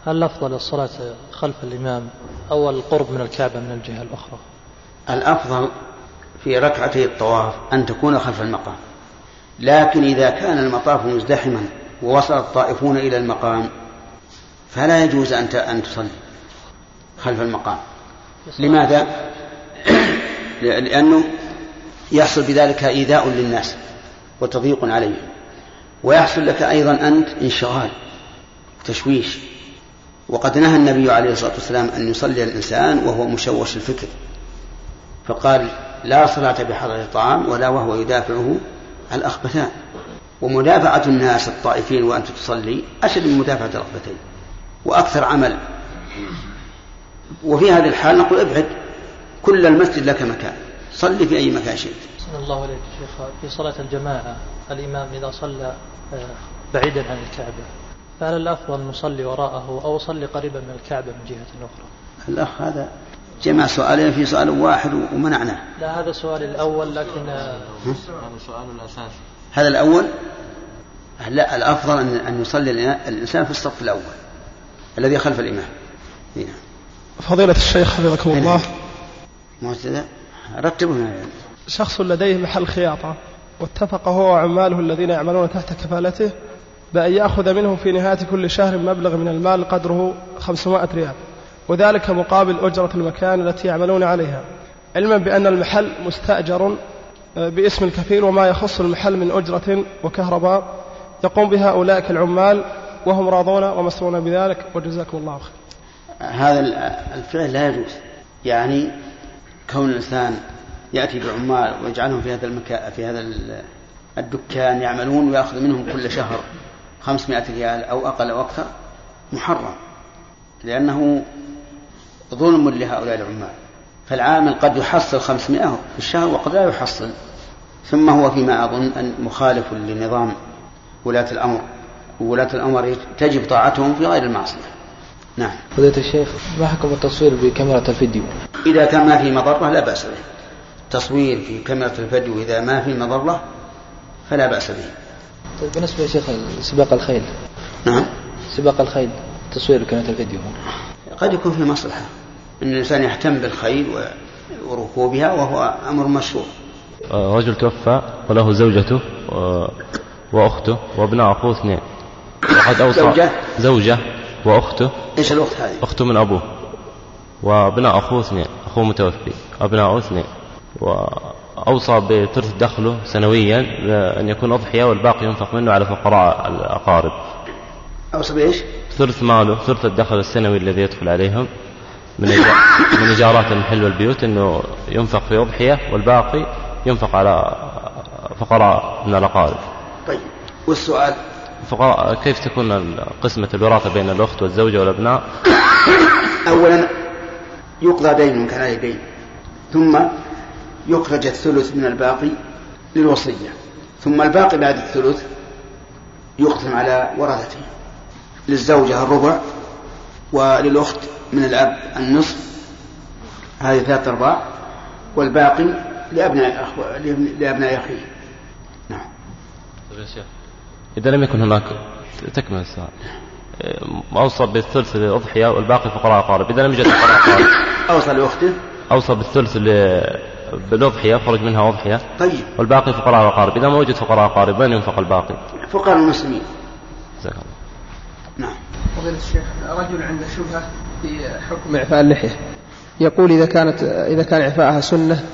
هل الأفضل الصلاة خلف الإمام أو القرب من الكعبة من الجهة الأخرى؟ الأفضل في ركعتي الطواف أن تكون خلف المقام لكن إذا كان المطاف مزدحما ووصل الطائفون إلى المقام فلا يجوز أن أن تصلي خلف المقام. لماذا؟ لأنه يحصل بذلك إيذاء للناس وتضييق عليهم. ويحصل لك أيضا أنت انشغال تشويش. وقد نهى النبي عليه الصلاة والسلام أن يصلي الإنسان وهو مشوش الفكر. فقال لا صلاة بحضرة الطعام ولا وهو يدافعه الأخبثان. ومدافعة الناس الطائفين وأنت تصلي أشد من مدافعة الأخبثين وأكثر عمل. وفي هذه الحال نقول ابعد كل المسجد لك مكان. صلي في أي مكان شئت. صلى الله عليك شيخ. في صلاة الجماعة الإمام إذا صلى آه، بعيدا عن الكعبة. فهل الأفضل نصلي وراءه أو أصلي قريبا من الكعبة من جهة أخرى؟ الأخ هذا جمع سؤالين في سؤال واحد ومنعناه. لا هذا سؤالي الأول لكن هذا سؤال الأساس. هذا الأول. لا الأفضل أن أن يصلي الإنسان في الصف الأول الذي خلف الإمام. نعم فضيلة الشيخ حفظكم الله. معتدى رتبوا شخص لديه محل خياطة واتفق هو وعماله الذين يعملون تحت كفالته بأن يأخذ منه في نهاية كل شهر مبلغ من المال قدره 500 ريال وذلك مقابل أجرة المكان التي يعملون عليها. علما بأن المحل مستأجر باسم الكفيل وما يخص المحل من أجرة وكهرباء يقوم بها أولئك العمال وهم راضون ومسرون بذلك وجزاكم الله خير. هذا الفعل لا يجوز. يعني كون الإنسان يأتي بعمال ويجعلهم في هذا المكان في هذا الدكان يعملون ويأخذ منهم كل شهر خمسمائة ريال أو أقل أو أكثر محرم. لأنه ظلم لهؤلاء العمال. فالعامل قد يحصل خمسمائة في الشهر وقد لا يحصل. ثم هو فيما أظن أن مخالف لنظام ولاة الأمر ولاة الأمر تجب طاعتهم في غير المعصية. نعم. فضيلة الشيخ ما حكم التصوير بكاميرا الفيديو؟ إذا كان ما في مضرة لا بأس به. تصوير في كاميرا الفيديو إذا ما في مضرة فلا بأس به. طيب بالنسبة يا شيخ سباق الخيل. نعم. سباق الخيل تصوير بكاميرا الفيديو. قد يكون في مصلحة. أن الإنسان يهتم بالخيل وركوبها وهو أمر مشروع. رجل توفى وله زوجته وأخته وابناء أخوه اثنين. وقد أوصى زوجة؟ زوجة وأخته. إيش الأخت هذه؟ أخته من أبوه. وابناء أخوه اثنين أخوه متوفي أبناؤه اثنين. وأوصى بثلث دخله سنويا أن يكون أضحية والباقي ينفق منه على فقراء الأقارب. أوصى بإيش؟ ثلث ماله ثلث الدخل السنوي الذي يدخل عليهم. من من إيجارات المحل والبيوت أنه ينفق في أضحية والباقي ينفق على فقراء من الأقارب. طيب والسؤال؟ فقراء كيف تكون قسمة الوراثة بين الأخت والزوجة والأبناء؟ أولا يقضى دين كان عليه دين ثم يخرج الثلث من الباقي للوصية ثم الباقي بعد الثلث يقسم على ورثته للزوجة الربع وللأخت من الأب النصف هذه ثلاثة أرباع والباقي لأبناء أخوة لأبناء أخيه. نعم. إذا لم يكن هناك تكمل السؤال. أوصى بالثلث للأضحية والباقي فقراء أقارب. إذا لم يوجد فقراء أقارب. أوصى لأخته. أوصى بالثلث بالأضحية خرج منها أضحية. طيب. والباقي فقراء أقارب. إذا ما وجد فقراء أقارب وين ينفق الباقي؟ فقراء المسلمين. جزاك الله. نعم. فضيلة الشيخ رجل عنده شبهة في حكم إعفاء اللحية. يقول إذا كانت إذا كان إعفاءها سنة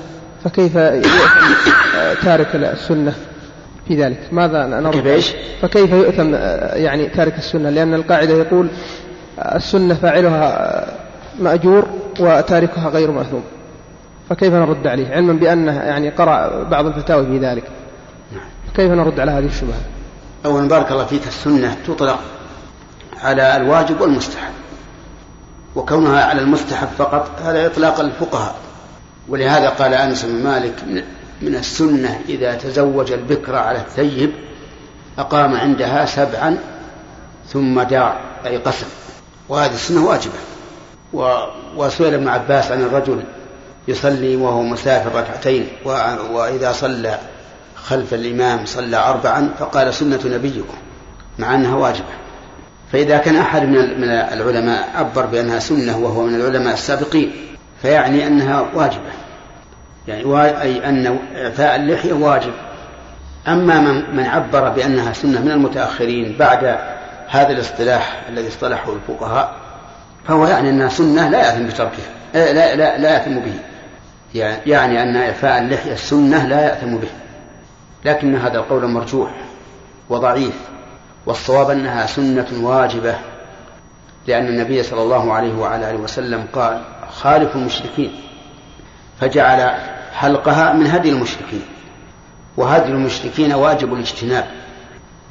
فكيف يؤثم تارك السنة في ذلك؟ ماذا نرد؟ فكيف يؤثم يعني تارك السنة؟ لأن القاعدة يقول السنة فاعلها مأجور وتاركها غير مأثوم فكيف نرد عليه؟ علما بأنه يعني قرأ بعض الفتاوي في ذلك. كيف نرد على هذه الشبهة؟ أولا بارك الله فيك السنة تطلق على الواجب والمستحب. وكونها على المستحب فقط هذا إطلاق الفقهاء. ولهذا قال أنس بن مالك من السنة إذا تزوج البكر على الثيب أقام عندها سبعا ثم دار أي قسم. وهذه السنة واجبة. وسئل ابن عباس عن الرجل يصلي وهو مسافر ركعتين وإذا صلى خلف الإمام صلى أربعا فقال سنة نبيكم مع أنها واجبة. فإذا كان أحد من العلماء عبر بأنها سنة وهو من العلماء السابقين فيعني أنها واجبة. يعني أي أن إعفاء اللحية واجب. أما من, من عبر بأنها سنة من المتأخرين بعد هذا الاصطلاح الذي اصطلحه الفقهاء فهو يعني أنها سنة لا يأثم بتركها لا لا لا يأثم به. يعني أن إعفاء اللحية السنة لا يأثم به. لكن هذا القول مرجوح وضعيف. والصواب أنها سنة واجبة لأن النبي صلى الله عليه وعلى آله وسلم قال خالف المشركين. فجعل حلقها من هدي المشركين. وهدي المشركين واجب الاجتناب.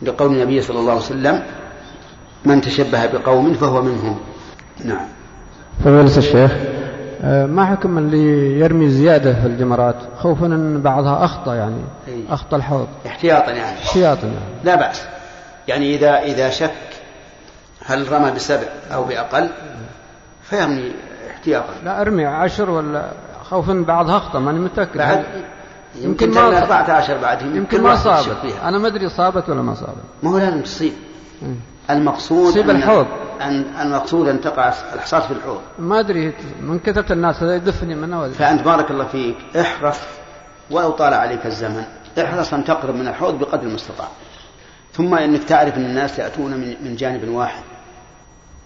لقول النبي صلى الله عليه وسلم من تشبه بقوم فهو منهم. نعم. فضيلة الشيخ ما حكم اللي يرمي زيادة في الجمرات؟ خوفا أن بعضها أخطأ يعني أخطأ الحوض. احتياطا يعني. احتياطا يعني. لا بأس. يعني إذا إذا شك هل رمى بسبع أو بأقل فيرمي احتياطا. لا ارمي عشر ولا خوفا بعضها أخطأ ماني متأكد. بعد يمكن, يمكن ما 14 بعد يمكن, يمكن ما صابت. أنا ما أدري صابت ولا ما صابت. ما هو لازم تصيب المقصود يصيب أن- الحوض. أن المقصود أن تقع الحصاة في الحوض. ما أدري من كثرة الناس هذا يدفني منه فأنت بارك الله فيك احرص ولو طال عليك الزمن. احرص أن تقرب من الحوض بقدر المستطاع. ثم إنك تعرف أن الناس يأتون من من جانب واحد.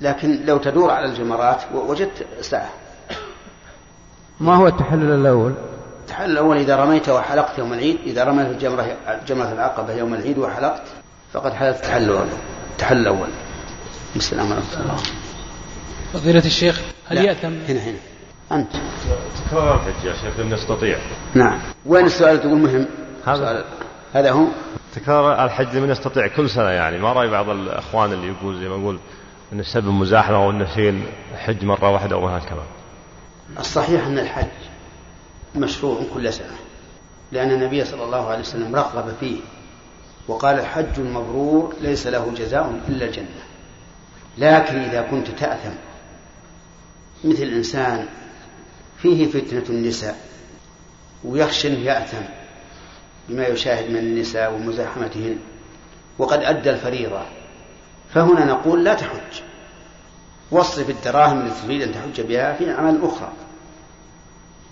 لكن لو تدور على الجمرات وجدت ساعة. ما هو التحلل الأول؟ التحلل الأول إذا رميت وحلقت يوم العيد إذا رميت الجمرة جمرة العقبة يوم العيد وحلقت فقد حللت التحلل الأول. التحلل الأول. السلام الله فضيلة الشيخ هل يأتم؟ هنا هنا. أنت. تكرر الحج يا شيخ لم نستطيع. نعم. وين السؤال تقول مهم؟ هذا. هذا هو؟ تكرار الحج لمن يستطيع كل سنة يعني. ما رأي بعض الأخوان اللي يقول زي ما يقول أن السبب مزاحمة أو أنه شيء الحج مرة واحدة أو هكذا الصحيح أن الحج مشروع كل سنة لأن النبي صلى الله عليه وسلم رغب فيه وقال الحج المبرور ليس له جزاء إلا الجنة. لكن إذا كنت تأثم مثل إنسان فيه فتنة النساء ويخشى أنه يأثم بما يشاهد من النساء ومزاحمتهن وقد أدى الفريضة. فهنا نقول لا تحج. واصرف الدراهم التي تريد أن تحج بها في أعمال أخرى.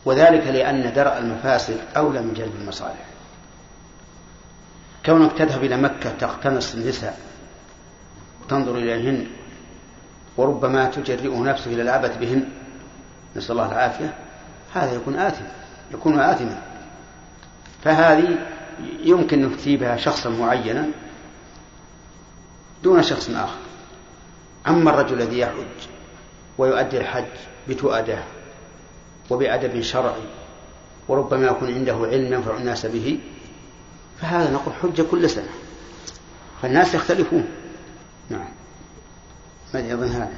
وذلك لأن درء المفاسد أولى من جلب المصالح. كونك تذهب إلى مكة تقتنص النساء وتنظر إليهن وربما تجرئ نفسك إلى العبث بهن نسأل الله العافية هذا يكون آثم يكون آثما. فهذه يمكن نفتي بها شخصا معينا دون شخص آخر. أما الرجل الذي يحج ويؤدي الحج بتؤداه وبأدب شرعي وربما يكون عنده علم ينفع الناس به فهذا نقول حجة كل سنة. فالناس يختلفون. نعم. ما يظن هذا؟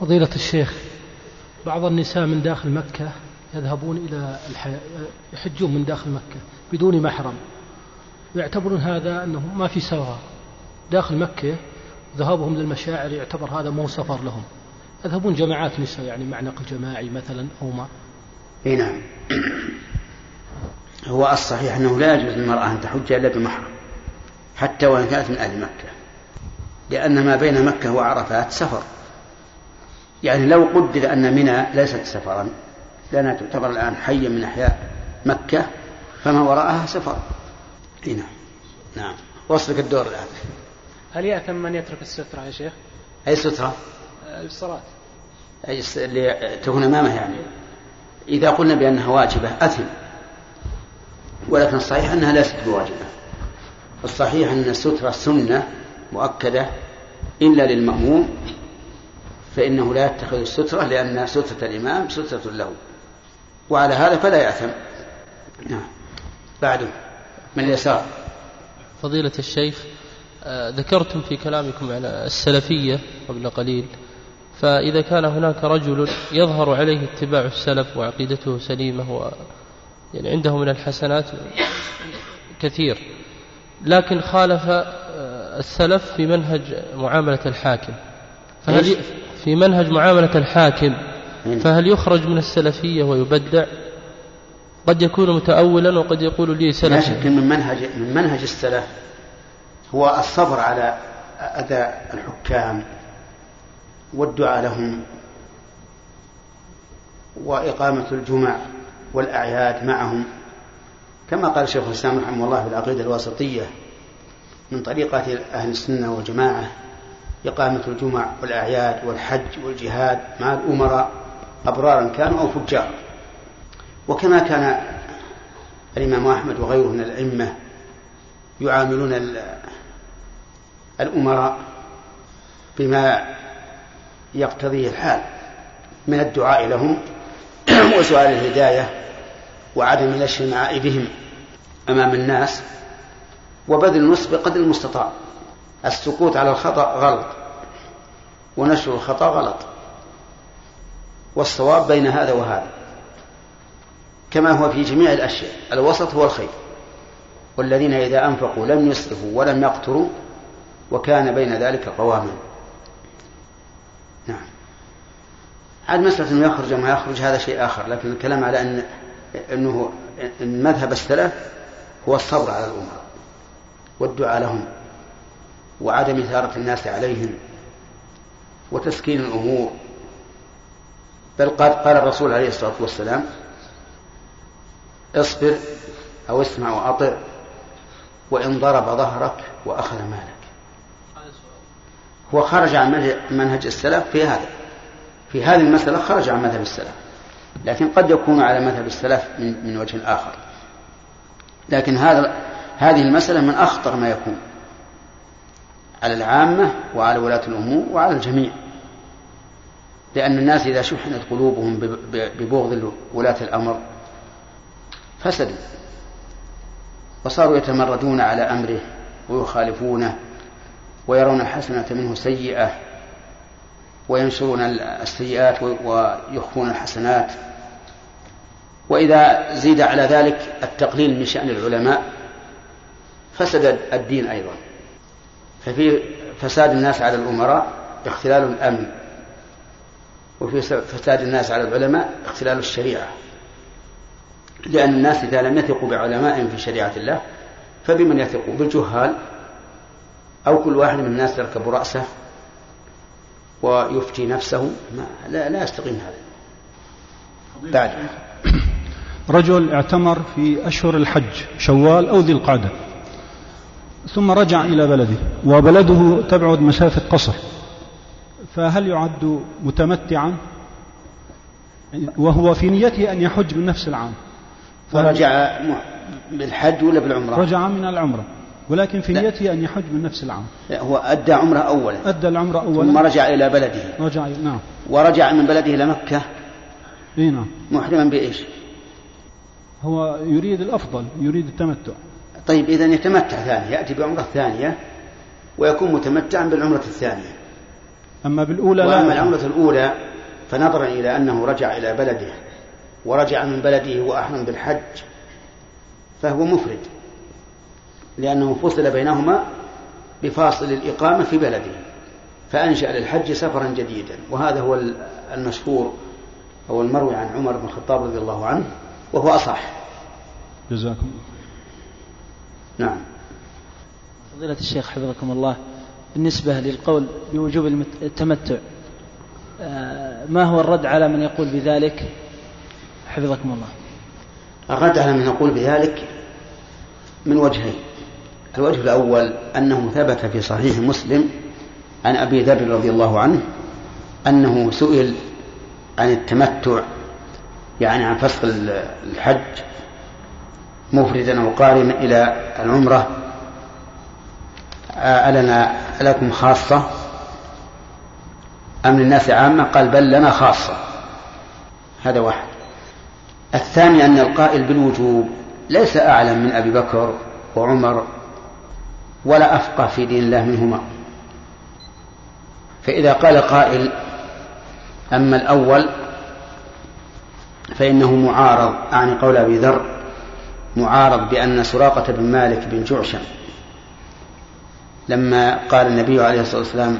فضيلة الشيخ بعض النساء من داخل مكة يذهبون إلى الح... يحجون من داخل مكة بدون محرم. ويعتبرون هذا أنه ما في سواء داخل مكة ذهابهم للمشاعر يعتبر هذا مو سفر لهم. يذهبون جماعات نساء يعني مع نقل جماعي مثلا أو ما. إي نعم. هو الصحيح أنه لا يجوز للمرأة أن تحج إلا بمحرم حتى وإن كانت من أهل مكة. لأن ما بين مكة وعرفات سفر. يعني لو قدر أن منى ليست سفرا لأنها تعتبر الآن حيا من أحياء مكة فما وراءها سفر. إي نعم. نعم. وصلك الدور الآن. هل يأثم من يترك السترة يا شيخ؟ أي سترة؟ الصلاة. أي س- اللي تكون أمامه يعني. إذا قلنا بأنها واجبة أثم. ولكن الصحيح أنها ليست بواجبة. الصحيح أن السترة سنة مؤكدة إلا للمأموم فإنه لا يتخذ السترة لأن سترة الإمام سترة له. وعلى هذا فلا يأثم. نعم. بعده. من اليسار. فضيلة الشيخ آه، ذكرتم في كلامكم على السلفية قبل قليل فإذا كان هناك رجل يظهر عليه اتباع السلف وعقيدته سليمة و يعني عنده من الحسنات كثير لكن خالف آه، السلف في منهج معاملة الحاكم. فهل؟ في منهج معاملة الحاكم فهل يخرج من السلفية ويبدع؟ قد يكون متأولا وقد يقول لي لا سلفي. شك من منهج من منهج السلف هو الصبر على أذى الحكام والدعاء لهم وإقامة الجمع والأعياد معهم. كما قال شيخ الإسلام رحمه الله في العقيدة الواسطية من طريقة أهل السنة والجماعة إقامة الجمع والأعياد والحج والجهاد مع الأمراء. أبرارا كانوا أو فجار. وكما كان الإمام أحمد وغيره من الأئمة يعاملون ال- الأمراء بما يقتضيه الحال من الدعاء لهم وسؤال الهداية وعدم الاشتماع بهم أمام الناس وبذل النصح بقدر المستطاع السكوت على الخطأ غلط ونشر الخطأ غلط. والصواب بين هذا وهذا. كما هو في جميع الأشياء الوسط هو الخير. والذين إذا أنفقوا لم يسرفوا ولم يقتروا وكان بين ذلك قواما. نعم. عاد مسألة أنه يخرج وما يخرج هذا شيء آخر. لكن الكلام على أن أنه أن مذهب السلف هو الصبر على الأمة والدعاء لهم وعدم إثارة الناس عليهم وتسكين الأمور. بل قد قال الرسول عليه الصلاة والسلام اصبر أو اسمع وأطع وإن ضرب ظهرك وأخذ مالك. هو خرج عن منهج السلف في هذا. في هذه المسألة خرج عن مذهب السلف. لكن قد يكون على مذهب السلف من, من وجه آخر. لكن هذا هذه المسألة من أخطر ما يكون على العامة وعلى ولاة الأمور وعلى الجميع. لأن الناس إذا شحنت قلوبهم ببغض ولاة الأمر فسدوا. وصاروا يتمردون على أمره ويخالفونه ويرون الحسنة منه سيئة وينشرون السيئات ويخفون الحسنات. وإذا زيد على ذلك التقليل من شأن العلماء فسد الدين أيضا. ففي فساد الناس على الأمراء اختلال الأمن. وفي فساد الناس على العلماء اختلال الشريعة. لأن الناس إذا لم يثقوا بعلمائهم في شريعة الله فبمن يثقوا بالجهال. أو كل واحد من الناس يركب رأسه ويفتي نفسه. ما لا, لا يستقيم هذا. بعد. رجل اعتمر في أشهر الحج شوال أو ذي القعدة ثم رجع إلى بلده وبلده تبعد مسافة قصر. فهل يعد متمتعا؟ وهو في نيته أن يحج من نفس العام. ورجع بالحج ولا بالعمرة؟ رجع من العمرة ولكن في نيته أن يحج من نفس العام. لا هو أدى عمرة أولا. أدى العمرة أولا. ثم رجع إلى بلده. رجع نعم. ورجع من بلده إلى مكة. إي نعم. محرما بإيش؟ هو يريد الأفضل يريد التمتع. طيب إذا يتمتع ثانية يأتي بعمرة ثانية ويكون متمتعا بالعمرة الثانية. أما بالأولى لا. وأما العمرة الأولى فنظرا إلى أنه رجع إلى بلده ورجع من بلده وأحرم بالحج فهو مفرد لأنه فصل بينهما بفاصل الإقامة في بلده فأنشأ للحج سفرا جديدا وهذا هو المشهور أو المروي عن عمر بن الخطاب رضي الله عنه وهو أصح. جزاكم نعم. فضيلة الشيخ حفظكم الله. بالنسبة للقول بوجوب التمتع. آه، ما هو الرد على من يقول بذلك؟ حفظكم الله. الرد على من يقول بذلك من وجهين. الوجه الأول أنه ثبت في صحيح مسلم عن أبي ذر رضي الله عنه أنه سئل عن التمتع يعني عن فسخ الحج مفردا أو قارنا إلى العمرة. ألنا لكم خاصة؟ أم للناس عامة؟ قال بل لنا خاصة. هذا واحد. الثاني أن القائل بالوجوب ليس أعلم من أبي بكر وعمر ولا أفقه في دين الله منهما. فإذا قال قائل أما الأول فإنه معارض أعني قول أبي ذر معارض بأن سراقة بن مالك بن جعشم لما قال النبي عليه الصلاة والسلام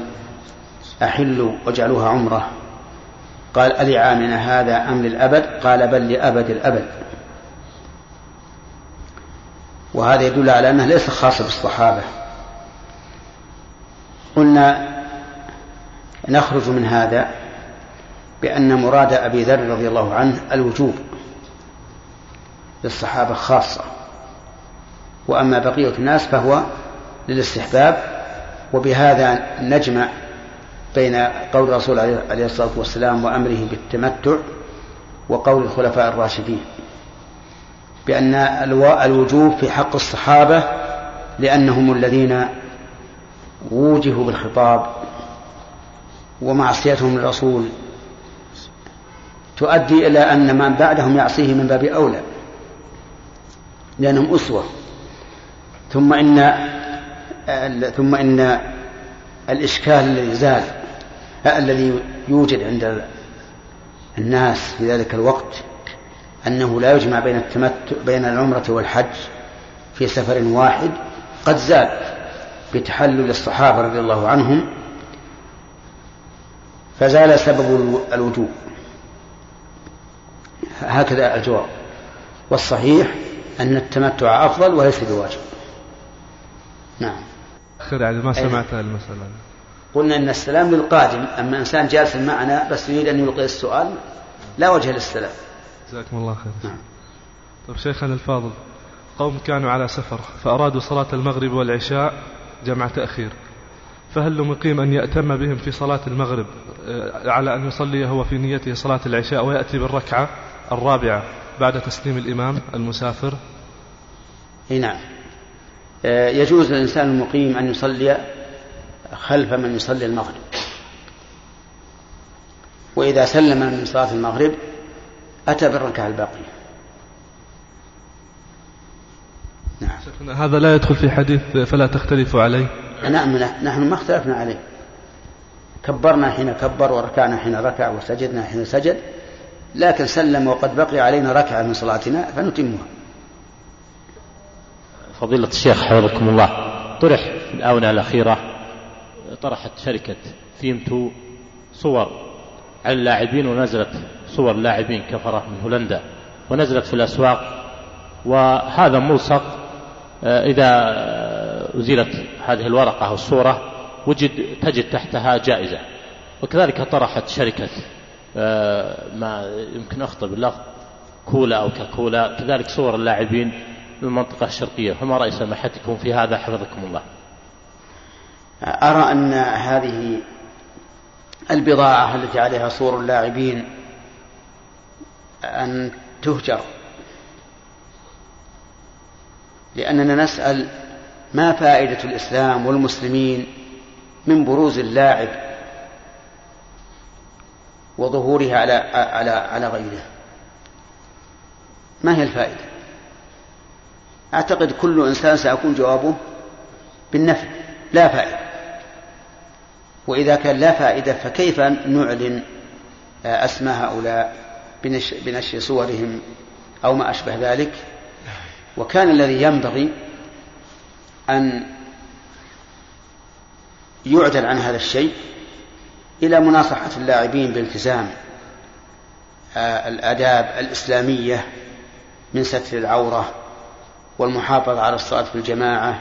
أحلوا واجعلوها عمرة. قال ألعامنا هذا أم للأبد؟ قال بل لأبد الأبد. وهذا يدل على أنه ليس خاص بالصحابة. قلنا نخرج من هذا بأن مراد أبي ذر رضي الله عنه الوجوب للصحابة خاصة. وأما بقية الناس فهو للاستحباب وبهذا نجمع بين قول الرسول عليه الصلاة والسلام وأمره بالتمتع وقول الخلفاء الراشدين بأن الوجوب في حق الصحابة لأنهم الذين ووجهوا بالخطاب ومعصيتهم للرسول تؤدي إلى أن من بعدهم يعصيه من باب أولى لأنهم أسوة. ثم إن ثم إن الإشكال الذي زال الذي يوجد عند الناس في ذلك الوقت أنه لا يجمع بين التمتع بين العمرة والحج في سفر واحد قد زال بتحلل الصحابة رضي الله عنهم فزال سبب الوجوب. هكذا الجواب. والصحيح أن التمتع أفضل وليس بواجب. نعم. متأخر يعني ما سمعت المسألة. قلنا إن السلام للقادم أما إنسان جالس معنا بس يريد أن يلقي السؤال لا وجه للسلام. جزاكم الله خير. نعم. طيب شيخنا الفاضل قوم كانوا على سفر فأرادوا صلاة المغرب والعشاء جمع تأخير. فهل لمقيم أن يأتم بهم في صلاة المغرب آه، على أن يصلي هو في نيته صلاة العشاء ويأتي بالركعة الرابعة بعد تسليم الإمام المسافر؟ نعم. يجوز للإنسان المقيم أن يصلي خلف من يصلي المغرب. وإذا سلم من صلاة المغرب أتى بالركعة الباقية. نعم. هذا لا يدخل في حديث فلا تختلفوا عليه. نعم نحن ما اختلفنا عليه. كبرنا حين كبر وركعنا حين ركع وسجدنا حين سجد لكن سلم وقد بقي علينا ركعة من صلاتنا فنتمها. فضيلة الشيخ حفظكم الله. طرح في الآونة الأخيرة طرحت شركة فيمتو صور. على اللاعبين ونزلت صور لاعبين كفرة من هولندا ونزلت في الأسواق. وهذا ملصق آه، إذا أزيلت هذه الورقة أو الصورة وجد تجد تحتها جائزة. وكذلك طرحت شركة آه، ما يمكن أخطأ باللفظ كولا أو كاكولا كذلك صور اللاعبين المنطقة الشرقية فما رأي سماحتكم في هذا؟ حفظكم الله. أرى أن هذه البضاعة التي عليها صور اللاعبين أن تهجر. لأننا نسأل ما فائدة الإسلام والمسلمين من بروز اللاعب وظهورها على على على غيره. ما هي الفائدة؟ أعتقد كل إنسان سيكون جوابه بالنفع لا فائدة. وإذا كان لا فائدة فكيف نعلن أسماء هؤلاء بنشر صورهم أو ما أشبه ذلك؟ وكان الذي ينبغي أن يعدل عن هذا الشيء إلى مناصحة اللاعبين بالتزام آه، الآداب الإسلامية من ستر العورة والمحافظة على الصلاة في الجماعة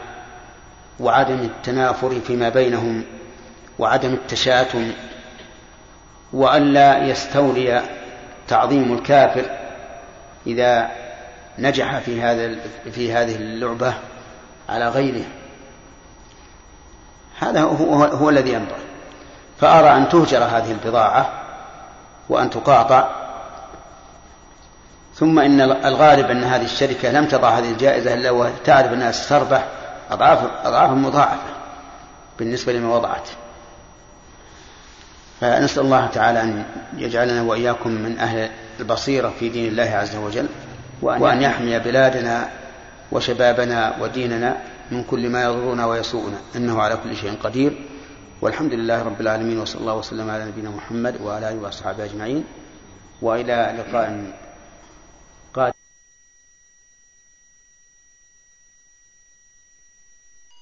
وعدم التنافر فيما بينهم وعدم التشاتم وألا يستولي تعظيم الكافر إذا نجح في هذا في هذه اللعبة على غيره. هذا هو, هو الذي ينبغي. فأرى أن تهجر هذه البضاعة وأن تقاطع ثم إن الغالب أن هذه الشركة لم تضع هذه الجائزة إلا وتعرف أنها ستربح أضعاف أضعاف مضاعفة بالنسبة لما وضعت. فنسأل الله تعالى أن يجعلنا وإياكم من أهل البصيرة في دين الله عز وجل وأن يحمي بلادنا وشبابنا وديننا من كل ما يضرنا ويسوءنا إنه على كل شيء قدير. والحمد لله رب العالمين وصلى الله وسلم على نبينا محمد وعلى آله وأصحابه أجمعين. وإلى لقاء